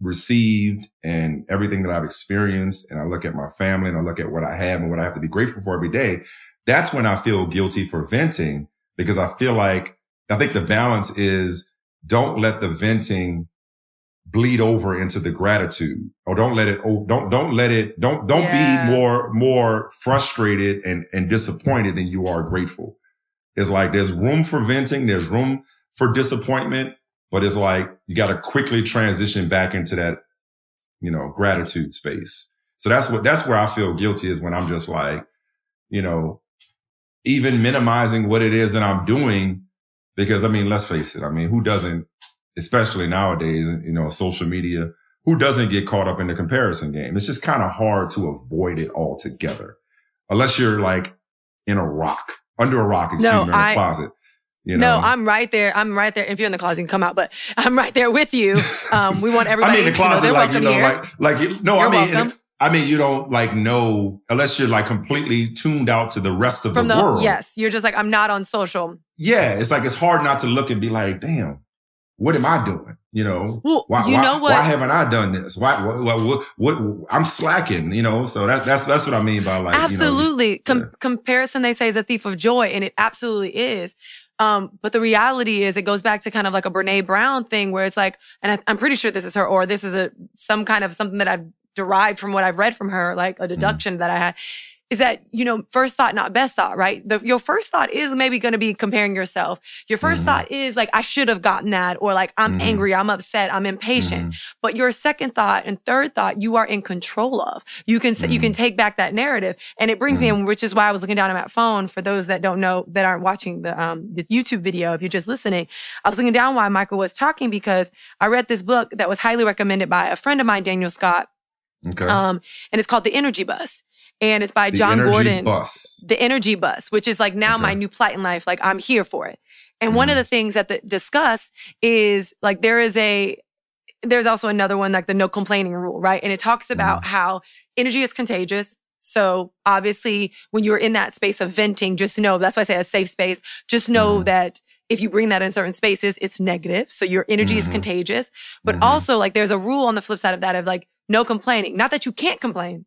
received and everything that I've experienced, and I look at my family and I look at what I have and what I have to be grateful for every day. That's when I feel guilty for venting because I feel like I think the balance is don't let the venting bleed over into the gratitude or don't let it don't don't let it don't don't Yeah. be more more frustrated and and disappointed than you are grateful it's like there's room for venting there's room for disappointment but it's like you got to quickly transition back into that you know gratitude space so that's what that's where i feel guilty is when i'm just like you know even minimizing what it is that i'm doing because i mean let's face it i mean who doesn't especially nowadays you know social media who doesn't get caught up in the comparison game it's just kind of hard to avoid it altogether unless you're like in a rock under a rock excuse No, me in a closet you know no, I'm right there. I'm right there. If you're in the closet, you can come out, but I'm right there with you. Um, we want everybody I mean, the to know closet, they're like you welcome know, here. like like you, no, You're I mean, welcome. I mean, you don't like know unless you're like completely tuned out to the rest of From the, the, world. yes, you're just like, I'm not on social. yeah, it's like it's hard not to look and be like, damn, what am I doing? You know, Well, why, you why, know what? why haven't I done this? Why, what, what, what, what, I'm slacking, you know? So that, that's, that's what I mean by like, you know, absolutely. Com- yeah. Comparison, they say, is a thief of joy, and it absolutely is. Um, but the reality is, it goes back to kind of like a Brene Brown thing, where it's like, and I, I'm pretty sure this is her, or this is a some kind of something that I've derived from what I've read from her, like a deduction that I had. Is that you know first thought, not best thought, right? The, your first thought is maybe going to be comparing yourself. Your 1st Mhm. thought is like I should have gotten that, or like I'm Mhm. angry, I'm upset, I'm impatient. But your second thought and third thought, you are in control of. You can you can take back that narrative, and it brings me, in, which is why I was looking down at my phone. For those that don't know, that aren't watching the um the YouTube video, if you're just listening, I was looking down while Michael was talking because I read this book that was highly recommended by a friend of mine, Daniel Scott, Okay. um, and it's called The Energy Bus, and it's by the Jon energy Gordon bus. the energy bus, which is like now my new plight in life. Like I'm here for it. And one of Mhm. the things that the discuss is like there is a there's also another one like the no complaining rule, right? And it talks about how energy is contagious. So obviously when you're in that space of venting, just know that's why I say a safe space. Just know Mhm. that if you bring that in certain spaces, it's negative. So your energy is Mhm. contagious. But Mhm. also like there's a rule on the flip side of that of like no complaining. Not that you can't complain.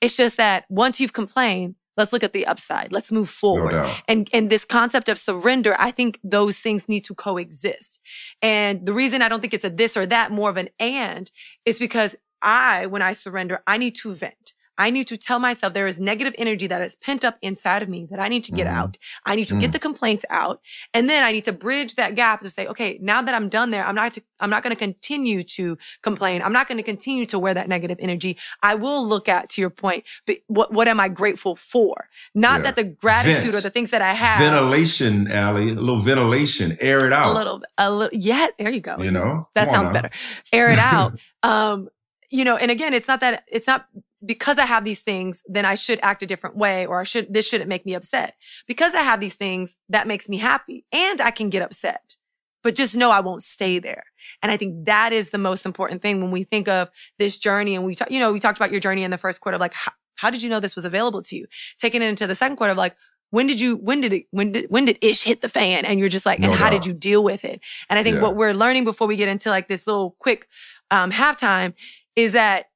It's just that once you've complained, let's look at the upside. Let's move No forward. doubt. and and this concept of surrender, I think those things need to coexist. And the reason I don't think it's a this or that, more of an and, is because I, when I surrender, I need to vent. I need to tell myself there is negative energy that is pent up inside of me that I need to get Mhm. out. I need to Mm. get the complaints out. And then I need to bridge that gap to say, okay, now that I'm done there, I'm not, to, I'm not going to continue to complain. I'm not going to continue to wear that negative energy. I will look at, to your point, but what, what am I grateful for? Not Yeah. that the gratitude Vent. or the things that I have. Ventilation, Ally, a little ventilation, air it out. a little, a little, yeah, there you go. You know, That sounds now. better. Air it out. um, you know, and again, it's not that, it's not because I have these things, then I should act a different way or I should, this shouldn't make me upset. Because I have these things, that makes me happy and I can get upset. But just know I won't stay there. And I think that is the most important thing when we think of this journey and we talk, you know, we talked about your journey in the first quarter of like, how, how did you know this was available to you? Taking it into the second quarter of like, when did you, when did it, when did, when did ish hit the fan? And you're just like, No and how did you deal with it? And I think Yeah. what we're learning before we get into like this little quick, um, halftime is that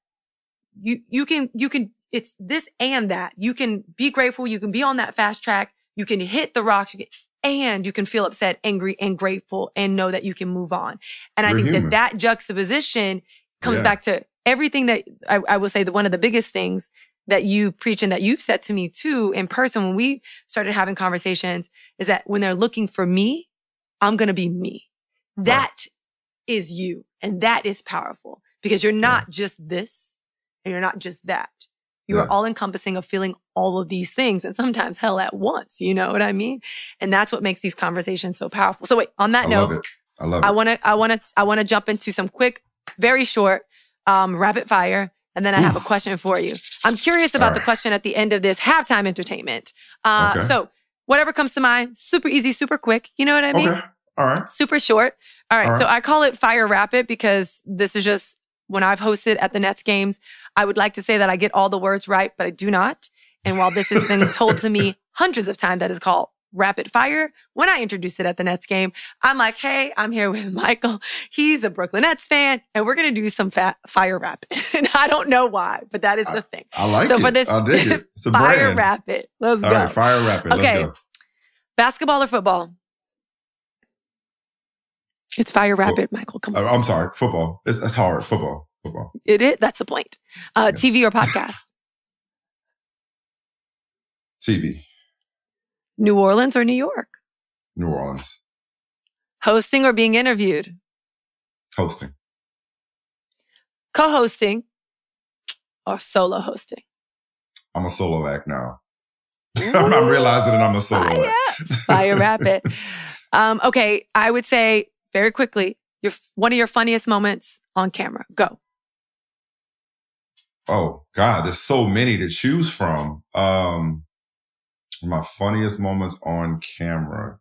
you, you can, you can, it's this and that. You can be grateful. You can be on that fast track. You can hit the rocks. You can, and you can feel upset, angry, and grateful and know that you can move on. And I We're think human. that that juxtaposition comes Yeah. back to everything that I, I will say that one of the biggest things that you preach and that you've said to me too in person when we started having conversations is that when they're looking for me, I'm going to be me. That is you. And that is powerful because you're not just this and you're not just that. You Yeah. are all encompassing of feeling all of these things and sometimes hell at once. You know what I mean? And that's what makes these conversations so powerful. So wait, on that I note, love it. I love I want to, I want to, I want to jump into some quick, very short, um, rapid fire. And then I have a question for you. I'm curious about All the question at the end of this halftime entertainment. Uh, Okay. so whatever comes to mind, super easy, super quick. You know what I mean? okay. All right. Super short. All right. All right. So I call it fire rapid because this is just when I've hosted at the Nets games. I would like to say that I get all the words right, but I do not. And while this has been told to me hundreds of times that is called rapid fire, when I introduced it at the Nets game, I'm like, hey, I'm here with Michael. He's a Brooklyn Nets fan, and we're going to do some fa- fire rapid. and I don't know why, but that is the thing. I like so it. for this I dig it. It's a fire brand. rapid, let's All go. right. Fire rapid. Okay. Let's go. Basketball or football? It's fire rapid, Michael. Come on. Uh, I'm sorry. Football. It's, it's hard. Football. Football. It is. That's the point. Uh, Yeah. TV or podcast? TV. New Orleans or New York? New Orleans. Hosting or being interviewed? Hosting. Co-hosting or solo hosting? I'm a solo act now. I'm, I'm realizing that I'm a solo Fire, act. fire rapid. Um, okay, I would say very quickly, your one of your funniest moments on camera. Go. Oh God, there's so many to choose from. Um, my funniest moments on camera.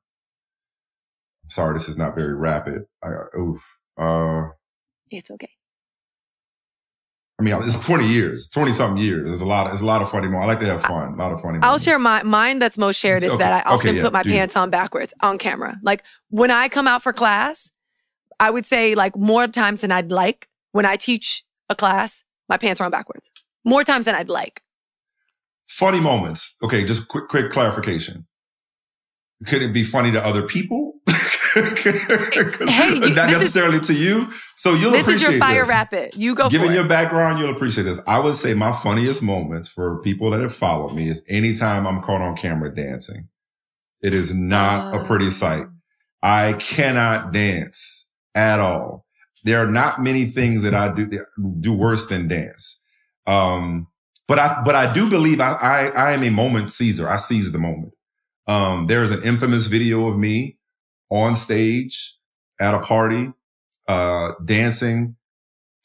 I'm sorry, this is not very rapid. I, oof. Uh, It's okay. I mean, it's 20 years, 20 something years. There's a lot. There's a lot of funny moments. I like to have fun. A lot of funny. I'll moments. share my mine that's most shared is Okay, that I often okay, yeah, put my do. pants on backwards on camera. Like when I come out for class, I would say like more times than I'd like. When I teach a class, my pants are on backwards. More times than I'd like. Funny moments. Okay, just quick, quick clarification. Could it be funny to other people? Hey, you- not this is- necessarily to you. So you'll this is your fire this. rapid. You go Given your background, you'll appreciate this. I would say my funniest moments for people that have followed me is anytime I'm caught on camera dancing. It is not a oh. pretty sight. I cannot dance at all. There are not many things that I do do worse than dance. Um, but I but I do believe I I, I am a moment seizer. I seize the moment. Um, there is an infamous video of me on stage at a party, uh, dancing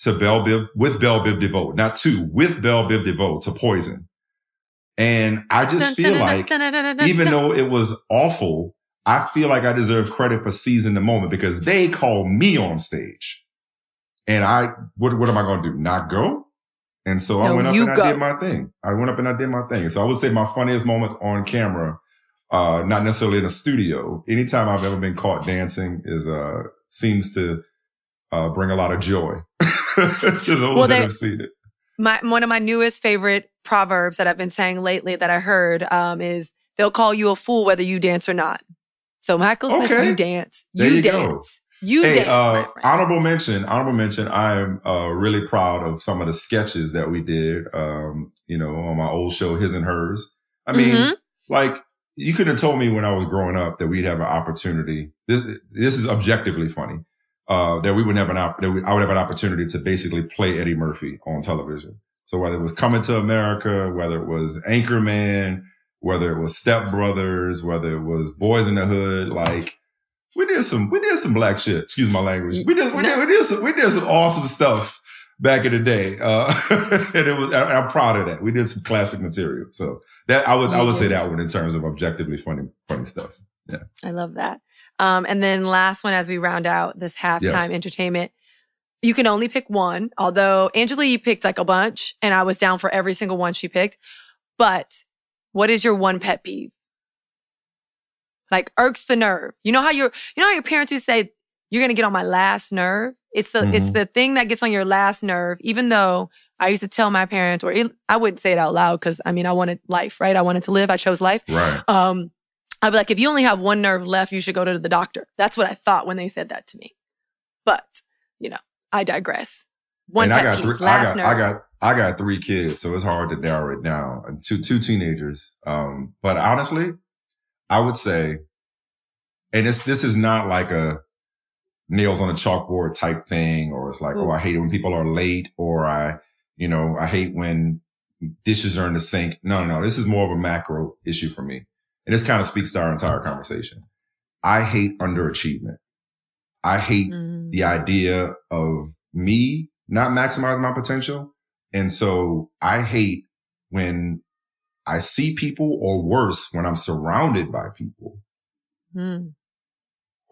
to Bell Biv with Bell Biv DeVoe, not to with Bell Biv DeVoe to Poison, and I just Dun, feel dun, like dun, even though it was awful, I feel like I deserve credit for seizing the moment because they called me on stage. And I, what, what am I going to do? Not go? And so I went up you and I did my thing. I went up and I did my thing. So I would say my funniest moments on camera, uh, not necessarily in a studio. Anytime I've ever been caught dancing is, uh, seems to, uh, bring a lot of joy to those Well, that have seen it. my one of my newest favorite proverbs that I've been saying lately that I heard um, is they'll call you a fool whether you dance or not. So Michael Smith, Okay. you dance. There you, dance. go. You hey, dance, uh, honorable mention, honorable mention. I am uh, really proud of some of the sketches that we did. Um, you know, on my old show, His and Hers. I mean, Mhm. like you couldn't have told me when I was growing up that we'd have an opportunity. This this is objectively funny. Uh, that we would have an op- that we, I would have an opportunity to basically play Eddie Murphy on television. So whether it was Coming to America, whether it was Anchorman, whether it was Step Brothers, whether it was Boys in the Hood, like we did some we did some black shit. Excuse my language. We did we did we did some we did some awesome stuff back in the day, uh, and it was I- I'm proud of that. We did some classic material. So that I would I would say that one in terms of objectively funny funny stuff. Yeah, I love that. Um, and then last one as we round out this halftime Yes. entertainment. You can only pick one, although Angela, you picked like a bunch and I was down for every single one she picked. But what is your one pet peeve? Like irks the nerve. You know how your you know how your parents used to say, you're gonna get on my last nerve? It's the it's Mhm. the thing that gets on your last nerve, even though I used to tell my parents, or it- I wouldn't say it out loud because I mean, I wanted life, right? I wanted to live. I chose life. Right. Um, I'd be like, if you only have one nerve left, you should go to the doctor. That's what I thought when they said that to me. But, you know, I digress. One and I got three. I got, I got, I got three kids, so it's hard to narrow it down. Two, two teenagers. Um, but honestly, I would say, and it's this is not like a nails on a chalkboard type thing, or it's like, oh, I hate it when people are late, or I, you know, I hate when dishes are in the sink. No, no, this is more of a macro issue for me, and this kind of speaks to our entire conversation. I hate underachievement. I hate Mm. the idea of me not maximizing my potential. And so I hate when I see people or worse, when I'm surrounded by people Mm.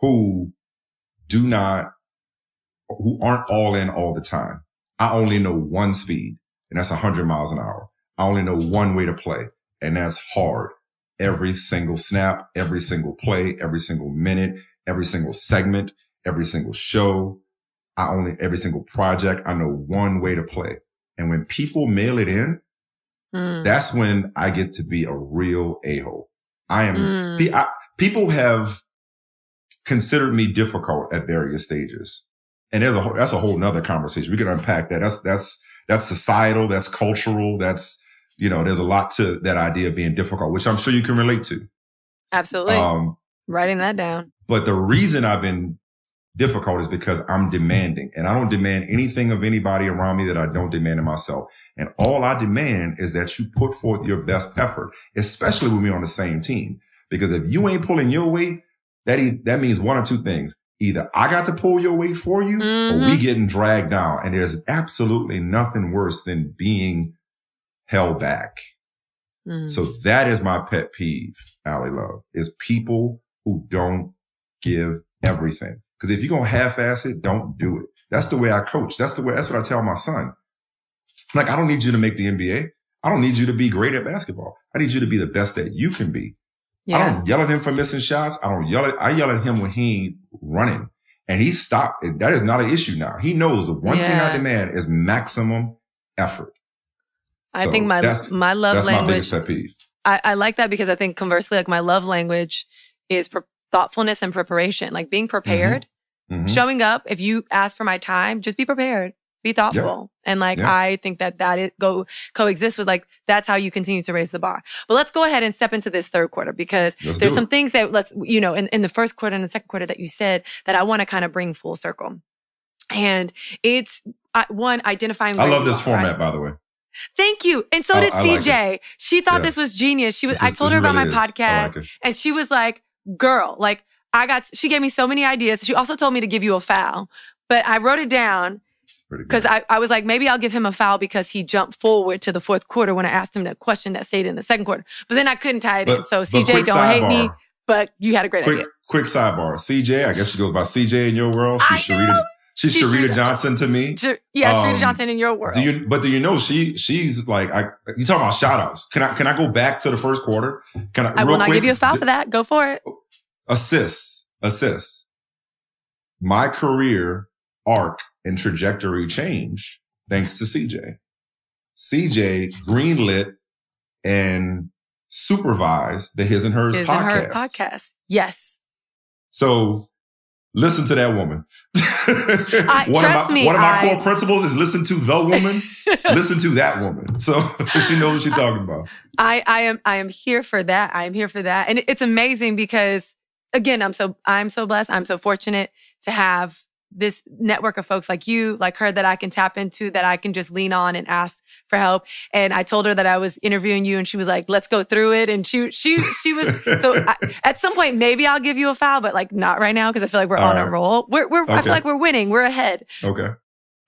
who do not, who aren't all in all the time. I only know one speed and that's 100 miles an hour. I only know one way to play and that's hard. Every single snap, every single play, every single minute, every single segment, every single show. I only, every single project. I know one way to play. And when people mail it in, Mm. that's when I get to be a real a-hole. I am, Mm. I- people have considered me difficult at various stages. And there's a whole, that's a whole nother conversation. We can unpack that. That's, that's, that's societal. That's cultural. That's, you know, there's a lot to that idea of being difficult, which I'm sure you can relate to. Absolutely. Um, Writing that down. but the reason I've been difficult is because I'm demanding and I don't demand anything of anybody around me that I don't demand of myself. And all I demand is that you put forth your best effort, especially when we're on the same team. Because if you ain't pulling your weight, that, e- that means one or two things. Either I got to pull your weight for you or we getting dragged down. And there's absolutely nothing worse than being held back. Mm. So that is my pet peeve, Ally Love, is people who don't give everything. Because if you're gonna half-ass it, don't do it. That's the way I coach. That's the way. That's what I tell my son. Like I don't need you to make the NBA. I don't need you to be great at basketball. I need you to be the best that you can be. I don't yell at him for missing shots. I don't yell at. I yell at him when he ain't running, and he stopped. That is not an issue now. He knows the one thing I demand is maximum effort. I So think my my love my language. peeve. I, I like that because I think conversely, like my love language is pre- thoughtfulness and preparation, like being prepared, Mhm. showing up. If you ask for my time, just be prepared, be thoughtful. And like, Yeah. I think that that it go coexist with like, that's how you continue to raise the bar. But let's go ahead and step into this third quarter because Let's there's some it. things that let's, you know, in, in the first quarter and the second quarter that you said that I want to kind of bring full circle. And it's uh, one identifying. I love this are, format, right? by the way. Thank you. And so I- did I like CJ. she thought Yeah. this was genius. She was, This I told her about really my is. Podcast like and she was like, girl, like I got, she gave me so many ideas. She also told me to give you a foul, but I wrote it down pretty good. because I, I was like, maybe I'll give him a foul because he jumped forward to the fourth quarter when I asked him the question that stayed in the second quarter. But then I couldn't tie it in. So CJ, don't hate me, but you had a great quick, idea. quick sidebar. CJ, I guess she goes by CJ in your world. I She's Sharita. She's, She's Sharita Sharita Johnson to me. J- Yeah, Sharita Um, Johnson in your world. Do you? But do you know she? She's like, I. You talking about shout outs? Can I? Can I go back to the first quarter? Can I? I will not quick, give you a foul for that. Go for it. Assists, assists. My career arc and trajectory change thanks to CJ. CJ greenlit and supervised the His and Hers His podcast. and hers podcast. Yes. So listen to that woman. I- one trust of my, me, one of my I- core principles is listen to the woman, listen to that woman. So she knows what she's talking about. I, I am I am here for that. I am here for that. And it's amazing because again, I'm so I'm so blessed. I'm so fortunate to have this network of folks like you, like her that I can tap into, that I can just lean on and ask for help. And I told her that I was interviewing you and she was like, let's go through it. And she, she, she was, so I, at some point, maybe I'll give you a foul, but like not right now. Cause I feel like we're All on a roll. We're, we're, I feel like we're winning. We're ahead. Okay.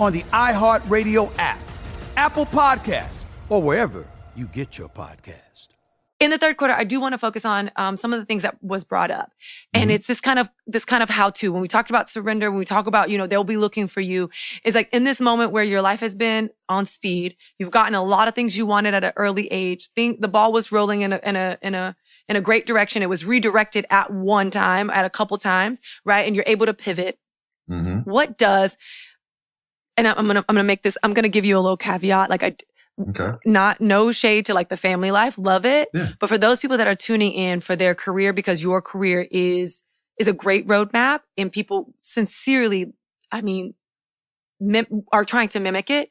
on the iHeartRadio app, Apple Podcasts, or wherever you get your podcast. in the third quarter, I do want to focus on um, some of the things that was brought up, and it's this kind of this kind of how to. When we talked about surrender, when we talk about you know they'll be looking for you, is like in this moment where your life has been on speed, you've gotten a lot of things you wanted at an early age. Think the ball was rolling in a in a in a in a great direction. It was redirected at one time, at a couple times, right? And you're able to pivot. hmm What does and I'm gonna I'm gonna make this. I'm gonna give you a little caveat. Like I Okay. not no shade to like the family life love it Yeah. but for those people that are tuning in for their career because your career is is a great roadmap and people sincerely i mean mim- are trying to mimic it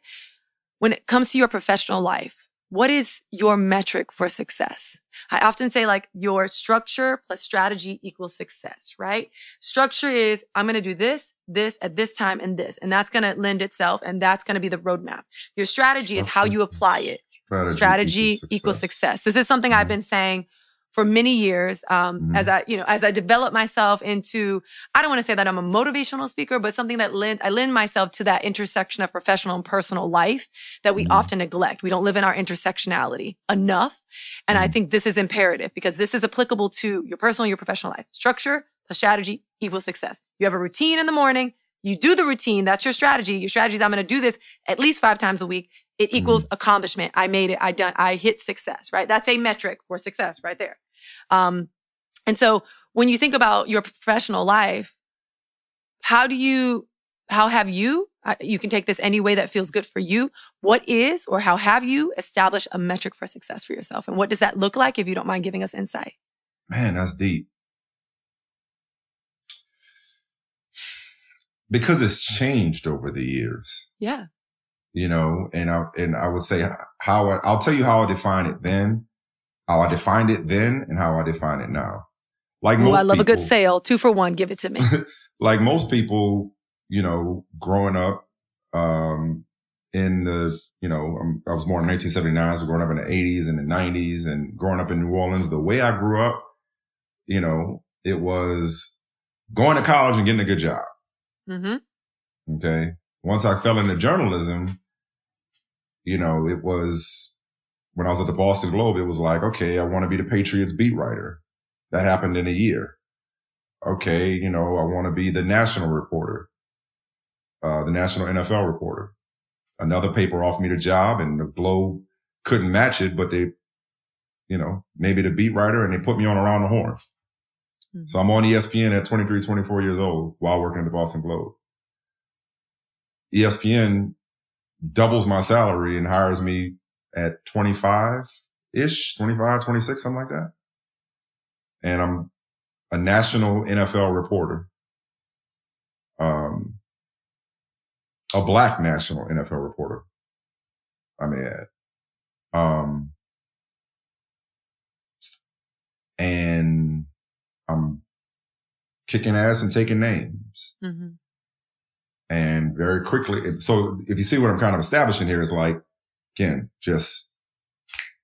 when it comes to your professional life what is your metric for success i often say like your structure plus strategy equals success right structure is i'm going to do this this at this time and this and that's going to lend itself and that's going to be the roadmap your strategy is how you apply it strategy, equals, success. This is something I've Mhm. been saying for many years. Um, Mhm. as I, you know, as I develop myself into, I don't want to say that I'm a motivational speaker, but something that lend, I lend myself to that intersection of professional and personal life that we Mhm. often neglect. We don't live in our intersectionality enough. And I Mhm. think this is imperative because this is applicable to your personal, your professional life. Structure plus strategy equals success. You have a routine in the morning. You do the routine. That's your strategy. Your strategy is I'm going to do this at least five times a week. It equals accomplishment. I made it. I done. I hit success. Right. That's a metric for success right there. Um, and so when you think about your professional life, how do you, how have you, you can take this any way that feels good for you. What is or how have you established a metric for success for yourself? And what does that look like if you don't mind giving us insight? Man, that's deep. Because it's changed over the years, Yeah. you know, and I and I would say how I, I'll tell you how I define it then, how I defined it then, and how I define it now. Like Ooh, most I love a good sale. Two for one. Give it to me. like most people, you know, growing up, um, in the, you know, um, I was born in 1979, so growing up in the 80s and the 90s and growing up in New Orleans, the way I grew up, you know, it was going to college and getting a good job. mm-hmm. Okay. Once I fell into journalism, you know, it was when I was at the Boston Globe, it was like, okay, I want to be the Patriots beat writer. That happened in a year. Okay. You know, I want to be the national reporter, uh, the national NFL reporter. Another paper offered me the job and the Globe couldn't match it, but they, you know, maybe the beat writer and they put me on around the horn. So I'm on ESPN at 23, 24 years old while working at the Boston Globe. ESPN doubles my salary and hires me at 25 ish, 25, 26, something like that. And I'm a national NFL reporter. Um, a black national NFL reporter. I may add. Um, and I'm kicking ass and taking names. Mm-hmm. And very quickly, so if you see what I'm kind of establishing here is like, again, just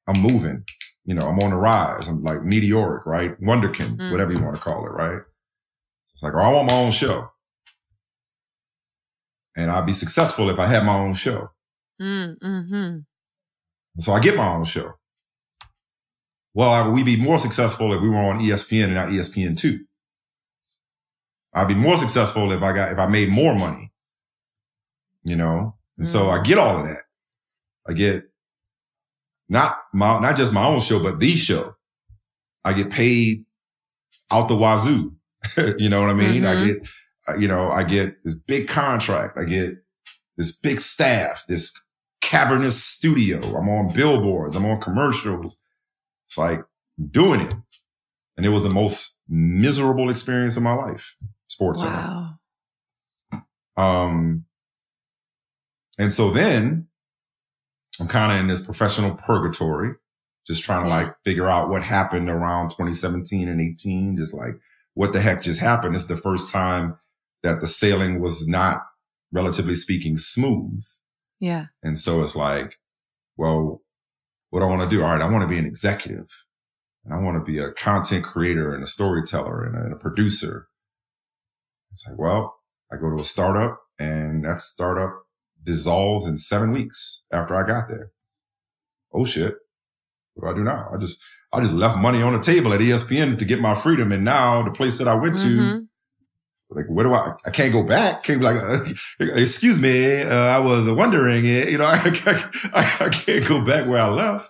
I'm moving. You know, I'm on the rise. I'm like meteoric, right? Wonderkin, Mm. whatever you want to call it, right? It's like, oh, I want my own show. And I'd be successful if I had my own show. Mm-hmm. So I get my own show. Well, I, we'd be more successful if we were on ESPN and not ESPN two. I'd be more successful if I got if I made more money. You know, and so I get all of that. I get not my not just my own show, but the show. I get paid out the wazoo. you know what I mean? I Mhm. get, uh, you know, I get this big contract. I get this big staff, this cavernous studio. I'm on billboards. I'm on commercials. It's like doing it. And it was the most miserable experience of my life, sports. center. Wow. Um, and so then I'm kind of in this professional purgatory, just trying to like figure out what happened around 2017 and 18. Just like what the heck just happened. It's the first time that the sailing was not, relatively speaking, smooth. Yeah. And so it's like, well, what do I want to do? All right, I want to be an executive and I want to be a content creator and a storyteller and a, and a producer. It's like, well, I go to a startup and that startup dissolves in seven weeks after I got there. Oh shit. What do I do now? I just, I just left money on the table at ESPN to get my freedom. And now the place that I went to, Mhm. like, where do I, I can't go back. Can't be like, uh, excuse me. Uh, I was wondering, uh, you know, I, I, I can't go back where I left.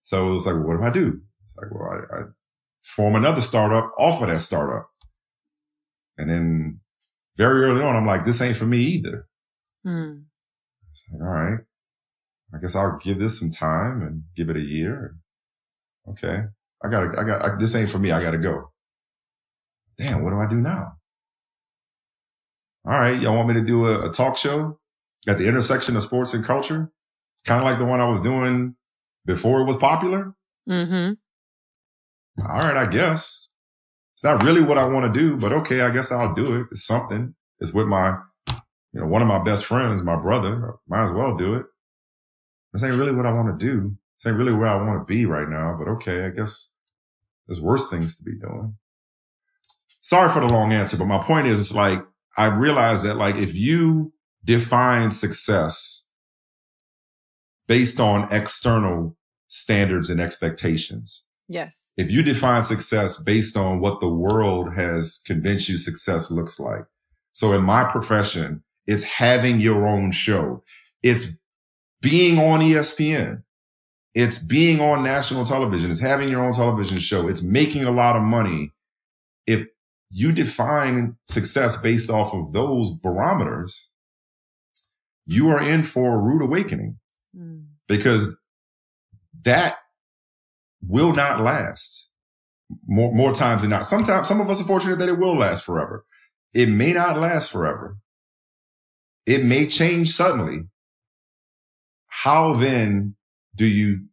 So it was like, what do I do? It's like, well, I, I form another startup off of that startup. And then very early on, I'm like, this ain't for me either. Hmm. It's like, all right, I guess I'll give this some time and give it a year. Okay. I gotta, I got, this ain't for me. I gotta go. Damn, what do I do now? All right. Y'all want me to do a, a talk show at the intersection of sports and culture? Kind of like the one I was doing before it was popular. Mm-hmm. All right. I guess it's not really what I want to do, but okay. I guess I'll do it. It's something. It's with my, you know, one of my best friends, my brother. Might as well do it. This ain't really what I want to do. This ain't really where I want to be right now, but okay. I guess there's worse things to be doing. Sorry for the long answer, but my point is, it's like, I realized that like if you define success based on external standards and expectations, Yes. if you define success based on what the world has convinced you success looks like. So in my profession, it's having your own show. It's being on ESPN. It's being on national television. It's having your own television show. It's making a lot of money. If you define success based off of those barometers, you are in for a rude awakening Mm. because that will not last more, more times than not. Sometimes some of us are fortunate that it will last forever. It may not last forever. It may change suddenly. How then do you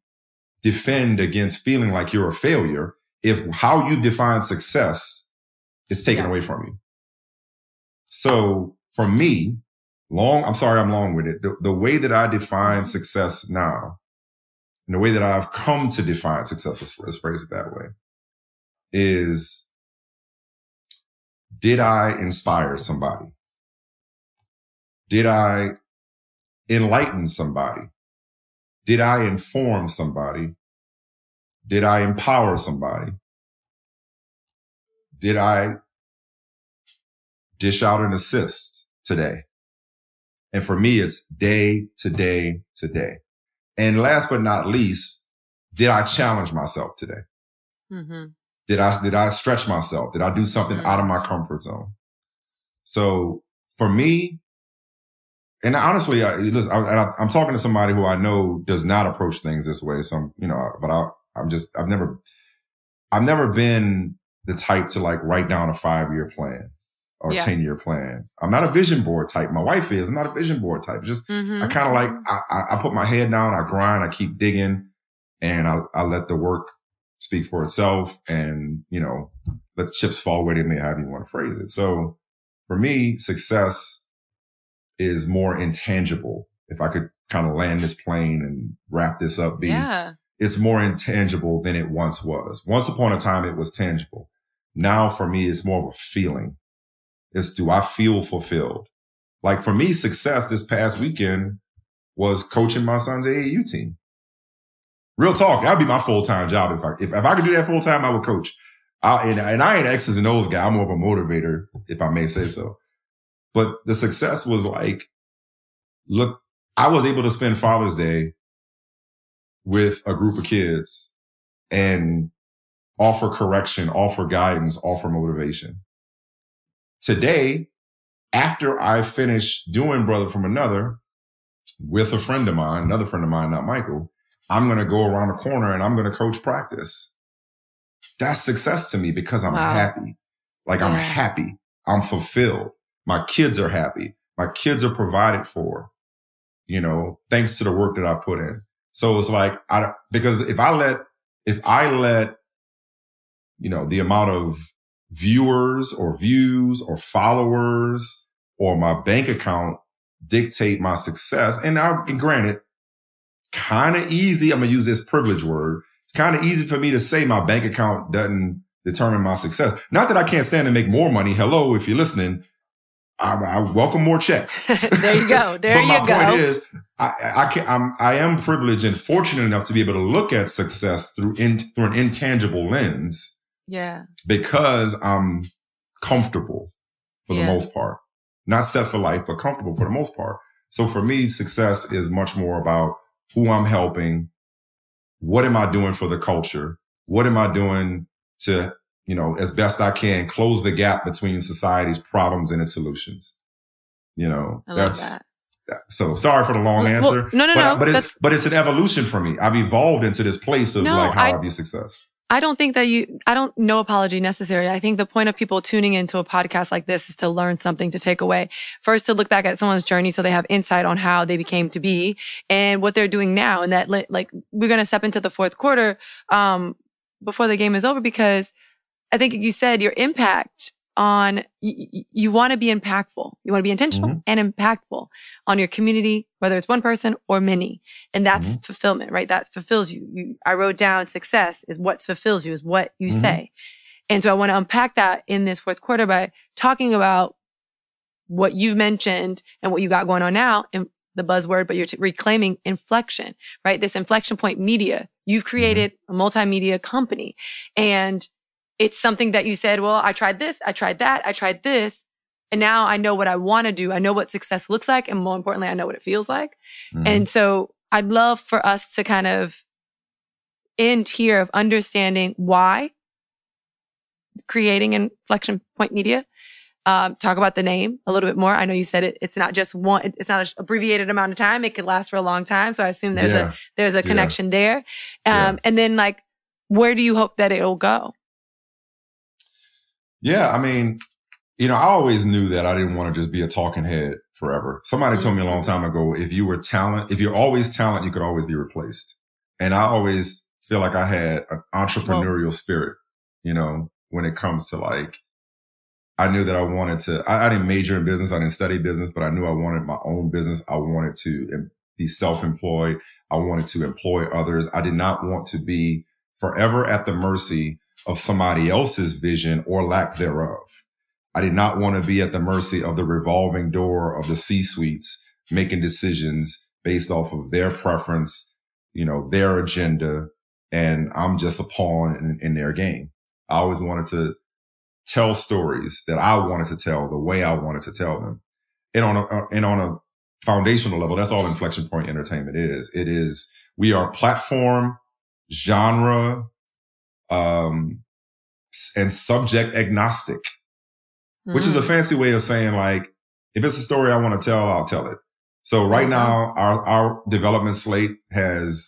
defend against feeling like you're a failure if how you define success is taken Yeah. away from you? So for me, long, I'm sorry, I'm long with it. The, the way that I define mm-hmm. success now and the way that I've come to define success, let's, let's phrase it that way, is did I inspire somebody? Did I enlighten somebody? Did I inform somebody? Did I empower somebody? Did I dish out an assist today? And for me, it's day to day to day. And last but not least, did I challenge myself today? Mm-hmm. Did I, did I stretch myself? Did I do something Mhm. out of my comfort zone? So for me, and honestly, I, listen, I, I, I'm talking to somebody who I know does not approach things this way. So I'm, you know, but I, I'm just, I've never, I've never been the type to like write down a five year plan or Yeah. 10 year plan. I'm not a vision board type. My wife is. I'm not a vision board type. Just Mm-hmm. I kind of like I, I, I put my head down, I grind, I keep digging, and I, I let the work speak for itself, and you know, let the chips fall where they may, however you want to phrase it. So, for me, success is more intangible. If I could kind of land this plane and wrap this up, be Yeah. it's more intangible than it once was. Once upon a time, it was tangible. Now, for me, it's more of a feeling. It's do I feel fulfilled? Like for me, success this past weekend was coaching my son's AAU team. Real talk, that'd be my full time job if I if, if I could do that full time, I would coach. I, and, and I ain't X's and O's guy. I'm more of a motivator, if I may say so. But the success was like, look, I was able to spend Father's Day with a group of kids and offer correction, offer guidance, offer motivation. Today, after I finish doing Brother from Another with a friend of mine, another friend of mine, not Michael, I'm going to go around the corner and I'm going to coach practice. That's success to me because I'm Wow. happy. Like I'm happy. I'm fulfilled. My kids are happy. My kids are provided for, you know, thanks to the work that I put in. So it's like, I, because if I let, if I let, you know, the amount of viewers or views or followers or my bank account dictate my success. And now, and granted, kind of easy. I'm going to use this privilege word. It's kind of easy for me to say my bank account doesn't determine my success. Not that I can't stand to make more money. Hello, if you're listening, I, I welcome more checks. there you go. There but you my go. point is, I, I can I'm I am privileged and fortunate enough to be able to look at success through in, through an intangible lens yeah. because I'm comfortable for the most part. Not set for life, but comfortable for the most part. So for me, success is much more about who I'm helping. What am I doing for the culture? What am I doing to, you know, as best I can close the gap between society's problems and its solutions? You know, that's, that. that- so sorry for the long Well, answer. well, no, no, but, no, But, it, but it's an evolution for me. I've evolved into this place of No, like how I, I- view success. I don't think that you, I don't, no apology necessary. I think the point of people tuning into a podcast like this is to learn something to take away. First, to look back at someone's journey so they have insight on how they became to be and what they're doing now. And that, like, we're going to step into the fourth quarter, um, before the game is over because I think you said your impact on, you, you want to be impactful. You want to be intentional Mhm. and impactful on your community, whether it's one person or many. And that's fulfillment, right? That fulfills you. you. I wrote down success is what fulfills you, is what you Mhm. say. And so I want to unpack that in this fourth quarter by talking about what you mentioned and what you got going on now and the buzzword, but you're t- reclaiming inflection, right? This inflection point media. You've created a multimedia company and it's something that you said, well, I tried this, I tried that, I tried this. And now I know what I want to do. I know what success looks like. And more importantly, I know what it feels like. Mhm. And so I'd love for us to kind of end here of understanding why creating inflection point media. Um, talk about the name a little bit more. I know you said it. It's not just one. It's not an abbreviated amount of time. It could last for a long time. So I assume there's Yeah. a there's a Yeah. connection there. Um, Yeah. and then like, where do you hope that it'll go? Yeah, I mean, you know, I always knew that I didn't want to just be a talking head forever. Somebody told me a long mm-hmm. time ago, if you were talent, if you're always talent, you could always be replaced. And I always feel like I had an entrepreneurial spirit, you know, when it comes to like, I knew that I wanted to, I, I didn't major in business. I didn't study business, but I knew I wanted my own business. I wanted to be self-employed. I wanted to employ others. I did not want to be forever at the mercy of somebody else's vision or lack thereof. I did not want to be at the mercy of the revolving door of the C suites making decisions based off of their preference, you know, their agenda. And I'm just a pawn in, in their game. I always wanted to tell stories that I wanted to tell the way I wanted to tell them. And on a, uh, and on a foundational level, that's all inflection point entertainment is. It is, we are platform, genre, um, and subject agnostic, which is a Mm. fancy way of saying like, if it's a story I want to tell, I'll tell it. So right Okay. now, our, our development slate has,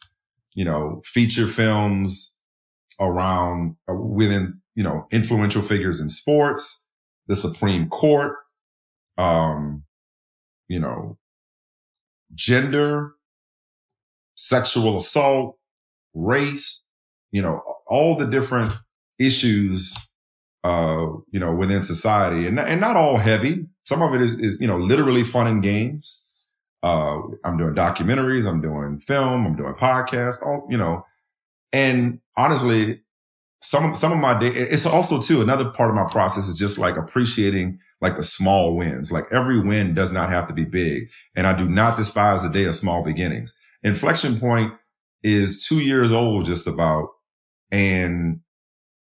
you know, feature films around uh, within, you know, influential figures in sports, the Supreme Court, um, you know, gender, sexual assault, race, you know, all the different issues, uh, you know, within society and, and not all heavy. Some of it is, is, you know, literally fun and games. Uh, I'm doing documentaries. I'm doing film. I'm doing podcasts, all, you know, and honestly, some, some of my day, it's also too, another part of my process is just like appreciating like the small wins. Like every win does not have to be big. And I do not despise the day of small beginnings. Inflection point is two years old, just about, and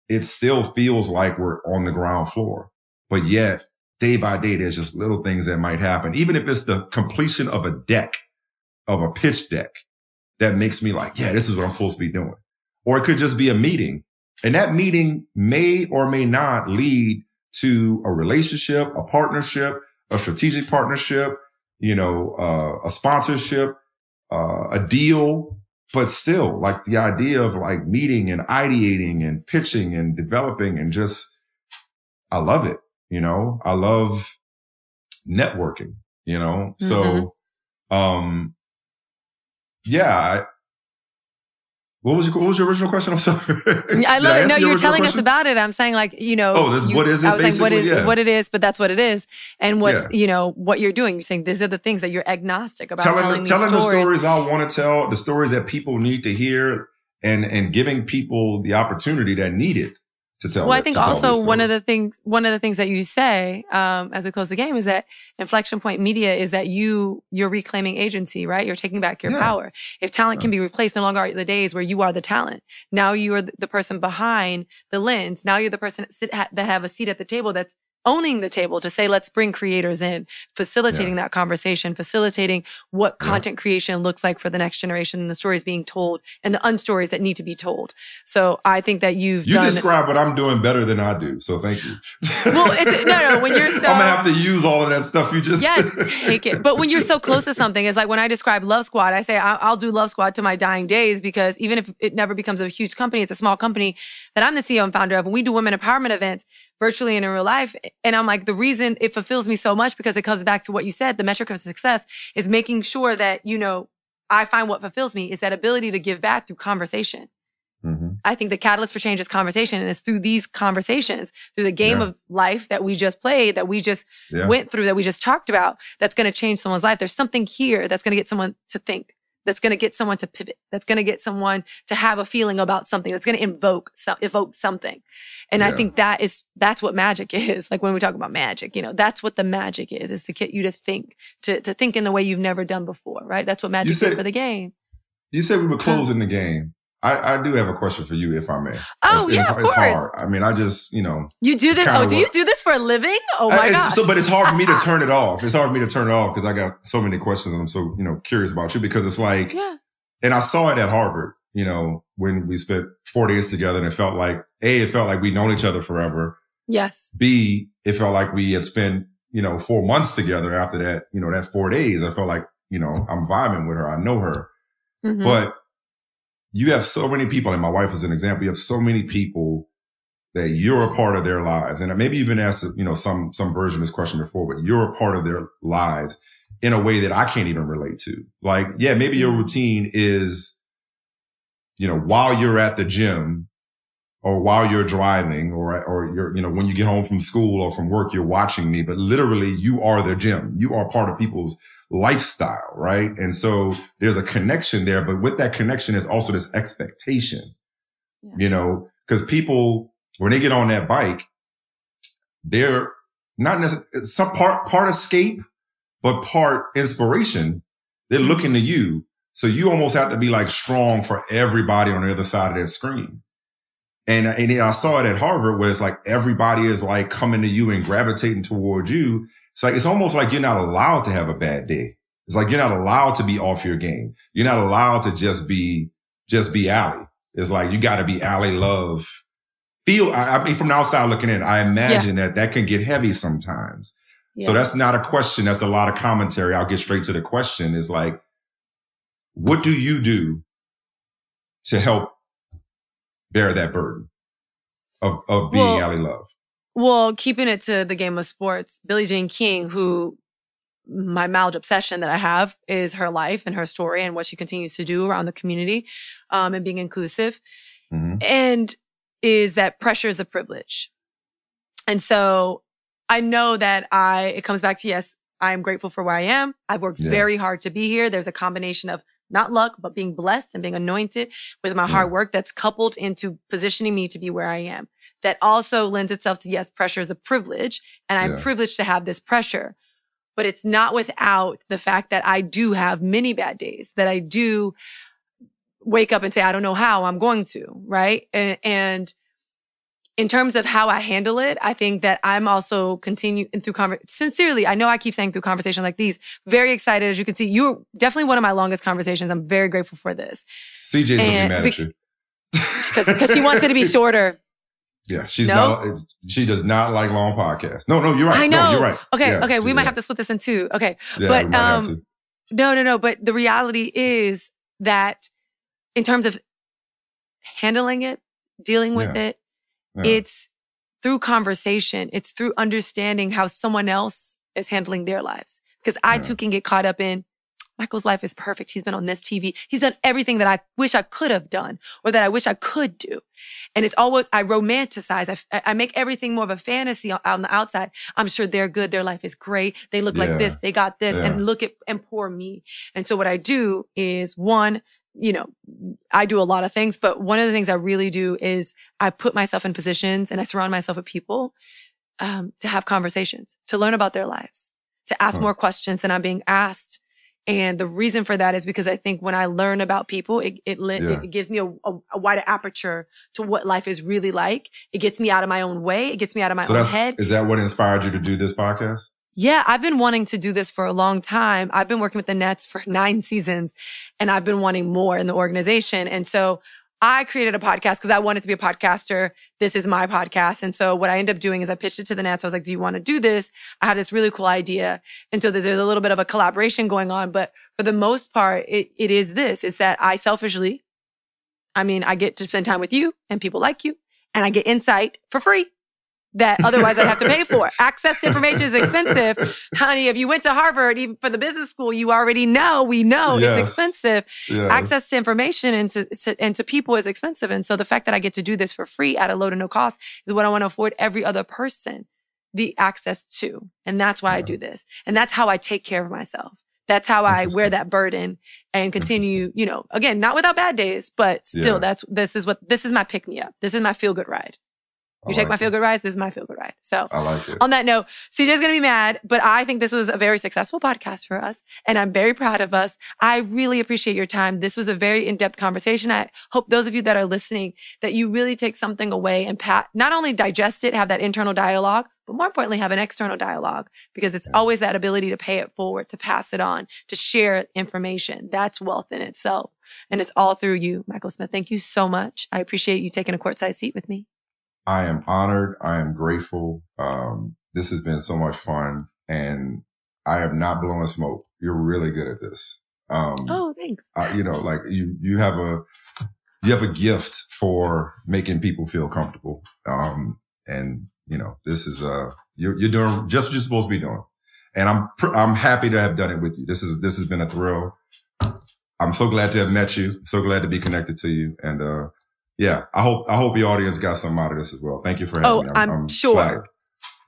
it still feels like we're on the ground floor. But yet, day by day, there's just little things that might happen. Even if it's the completion of a deck, of a pitch deck, that makes me like, yeah, this is what I'm supposed to be doing. Or it could just be a meeting And that meeting may or may not lead to a relationship, a partnership, a strategic partnership, you know, uh, a sponsorship, uh, a deal, but still like the idea of like meeting and ideating and pitching and developing and just, I love it. You know, I love networking, you know, Mm-hmm. so, um, yeah, I, what was your, what was your original question? I'm sorry. I love it. answer No, you're telling us about it. I'm saying like, you know, Oh, this- you- what is it I was saying what basically? Yeah. what it is, but that's what it is. And what's, Yeah. you know, what you're doing. You're saying these are the things that you're agnostic about telling, telling, telling these the stories. stories I want to tell, the stories that people need to hear, and and giving people the opportunity that need it to tell. Well, I think also one of the things one of the things that you say um, as we close the game is that inflection point media is that you you're reclaiming agency, right? You're taking back your Yeah. power. If talent can be replaced, no longer are the days where you are the talent. Now you are the person behind the lens. Now you're the person that, sit, ha, that have a seat at the table that's owning the table to say, let's bring creators in, facilitating that conversation, facilitating what Yeah. content creation looks like for the next generation and the stories being told and the unstories that need to be told. So I think that you've You done. describe what I'm doing better than I do, so thank you. Well, it's- no, no, when you're so- I'm gonna have to use all of that stuff you just. Yes, take it. But when you're so close to something, it's like when I describe Love Squad, I say I'll do Love Squad to my dying days because even if it never becomes a huge company, it's a small company that I'm the CEO and founder of. And we do women empowerment events virtually and in real life. And I'm like, the reason it fulfills me so much because it comes back to what you said. The metric of success is making sure that, you know, I find what fulfills me is that ability to give back through conversation. Mhm. I think the catalyst for change is conversation. And it's through these conversations, through the game Yeah. of life that we just played, that we just Yeah. went through, that we just talked about, that's going to change someone's life. There's something here that's going to get someone to think, that's going to get someone to pivot, that's going to get someone to have a feeling about something, that's going to invoke, so, evoke something. And I think that is, that's what magic is. Like when we talk about magic, you know, that's what the magic is, is to get you to think, to, to think in the way you've never done before, right? That's what magic said- did for the game. You said we were closing the game. I, I do have a question for you, if I may. Oh, it's, yeah, it's, of it's course. hard. I mean, I just, you know, You do this? Oh, do you do this for a living? Oh my I- gosh. So, but it's hard for me to turn it off. It's hard for me to turn it off because I got so many questions and I'm so, you know, curious about you because it's like, yeah. and I saw it at Harvard, you know, when we spent four days together and it felt like, A, it felt like we'd known each other forever. Yes. B, it felt like we had spent, you know, four months together after that, you know, that four days. I felt like, you know, I'm vibing with her. I know her. Mhm. But you have so many people, and my wife is an example. You have so many people that you're a part of their lives. And maybe you've been asked, you know, some, some version of this question before, but you're a part of their lives in a way that I can't even relate to. Like, yeah, maybe your mm-hmm. routine is, you know, while you're at the gym or while you're driving or, or you're, you know, when you get home from school or from work, you're watching me, but literally you are the gym. You are part of people's lifestyle, right? And so there's a connection there, but with that connection is also this expectation, Yeah. you know, because people, when they get on that bike, they're not necessarily some part, part escape, but part inspiration. They're mm-hmm. looking to you. So you almost have to be like strong for everybody on the other side of that screen. And, and I saw it at Harvard where it's like everybody is like coming to you and gravitating towards you. It's like, it's almost like you're not allowed to have a bad day. It's like you're not allowed to be off your game. You're not allowed to just be, just be Ally. It's like you got to be Ally Love. Feel, I, I mean, from the outside looking in, I imagine that that can get heavy sometimes. So that's not a question. That's a lot of commentary. I'll get straight to the question is like, what do you do to help bear that burden of, of being Well, Ally Love? Well, keeping it to the game of sports, Billie Jean King, who my mild obsession that I have is her life and her story and what she continues to do around the community um, and being inclusive. Mhm. And is that pressure is a privilege. And so I know that I, it comes back to yes, I am grateful for where I am. I've worked Yeah. very hard to be here. There's a combination of not luck, but being blessed and being anointed with my Yeah. hard work that's coupled into positioning me to be where I am. That also lends itself to yes, pressure is a privilege and I'm Yeah. privileged to have this pressure. But it's not without the fact that I do have many bad days, that I do wake up and say, I don't know how I'm going to, right? And, and in terms of how I handle it, I think that I'm also continuing through conversation. sincerely. I know I keep saying through conversations like these, very excited. As you can see, you're definitely one of my longest conversations. I'm very grateful for this. CJ's gonna be mad be- at you. because she wants it to be shorter. Yeah, she's No? not. She does not like long podcasts. No, no, you're right. I know. No, you're right. Okay, Yeah, okay, we might right. have to split this in two. Okay, Yeah, but, we might have um, no, no, no. But the reality is that in terms of handling it, dealing with Yeah. it, it's through conversation. It's through understanding how someone else is handling their lives. Because I too can get caught up in Michael's life is perfect. He's been on this TV. He's done everything that I wish I could have done or that I wish I could do. And it's always, I romanticize. I, I make everything more of a fantasy on, on the outside. I'm sure they're good. Their life is great. They look Yeah. like this. They got this. Yeah. And look at, and poor me. And so what I do is one, you know, I do a lot of things, but one of the things I really do is I put myself in positions and I surround myself with people um, to have conversations, to learn about their lives, to ask Huh. more questions than I'm being asked. And the reason for that is because I think when I learn about people, it it, Yeah. it gives me a, a, a wider aperture to what life is really like. It gets me out of my own way. It gets me out of my So own head. is that what inspired you to do this podcast? Yeah, I've been wanting to do this for a long time. I've been working with the Nets for nine seasons and I've been wanting more in the organization. And so I created a podcast because I wanted to be a podcaster. This is my podcast. And so what I ended up doing is I pitched it to the Nets. I was like, do you want to do this? I have this really cool idea. And so there's, there's a little bit of a collaboration going on. But for the most part, it, it is this. It's that I selfishly, I mean, I get to spend time with you and people like you and I get insight for free that otherwise I'd have to pay for. Access to information is expensive. Honey, if you went to Harvard, even for the business school, you already know, we know Yes. it's expensive. Yeah. Access to information and to, to, and to people is expensive. And so the fact that I get to do this for free at a low to no cost is what I want to afford every other person the access to. And that's why I do this. And that's how I take care of myself. That's how I wear that burden and continue, you know, again, not without bad days, but still Yeah. that's, this is what, this is my pick me up. This is my feel good ride. I You take like my feel good rides. This is my feel good ride. So I like it. on that note, CJ's going to be mad, but I think this was a very successful podcast for us and I'm very proud of us. I really appreciate your time. This was a very in-depth conversation. I hope those of you that are listening that you really take something away and pat, not only digest it, have that internal dialogue, but more importantly, have an external dialogue because it's always that ability to pay it forward, to pass it on, to share information. That's wealth in itself. And it's all through you, Michael Smith. Thank you so much. I appreciate you taking a courtside seat with me. I am honored. I am grateful. Um, this has been so much fun, and I have not blown smoke. You're really good at this. Um, Oh, thanks. I- you know, like you, you have a, you have a gift for making people feel comfortable. Um, and you know, this is, uh, you're, you're doing just what you're supposed to be doing. And I'm, pr- I'm happy to have done it with you. This is, this has been a thrill. I'm so glad to have met you. So glad to be connected to you. And, uh, yeah, I hope, I hope your audience got something out of this as well. Thank you for having Oh, me. I'm sure.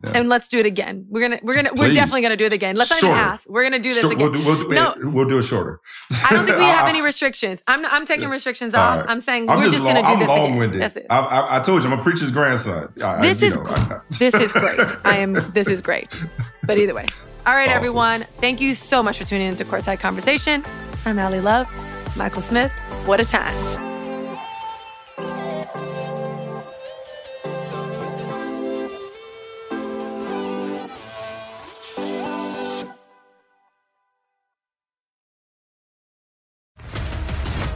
Yeah. And let's do it again. We're gonna, we're gonna, we're definitely gonna do it again. Let's not even ask. We're gonna do this Sure, again. We'll do, we'll, do, No. we'll do it shorter. I don't think we have any restrictions. I'm, I'm taking restrictions off. right. I'm saying I'm we're just, just long, gonna do I'm this long again. winded. That's it. I, I, I told you I'm a preacher's grandson. I, This is know, great. I- I- This is great. I am. This is great. But either way, all right, Awesome. everyone. Thank you so much for tuning into Courtside Conversation. I'm Ally Love, Michael Smith. What a time.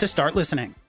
to start listening.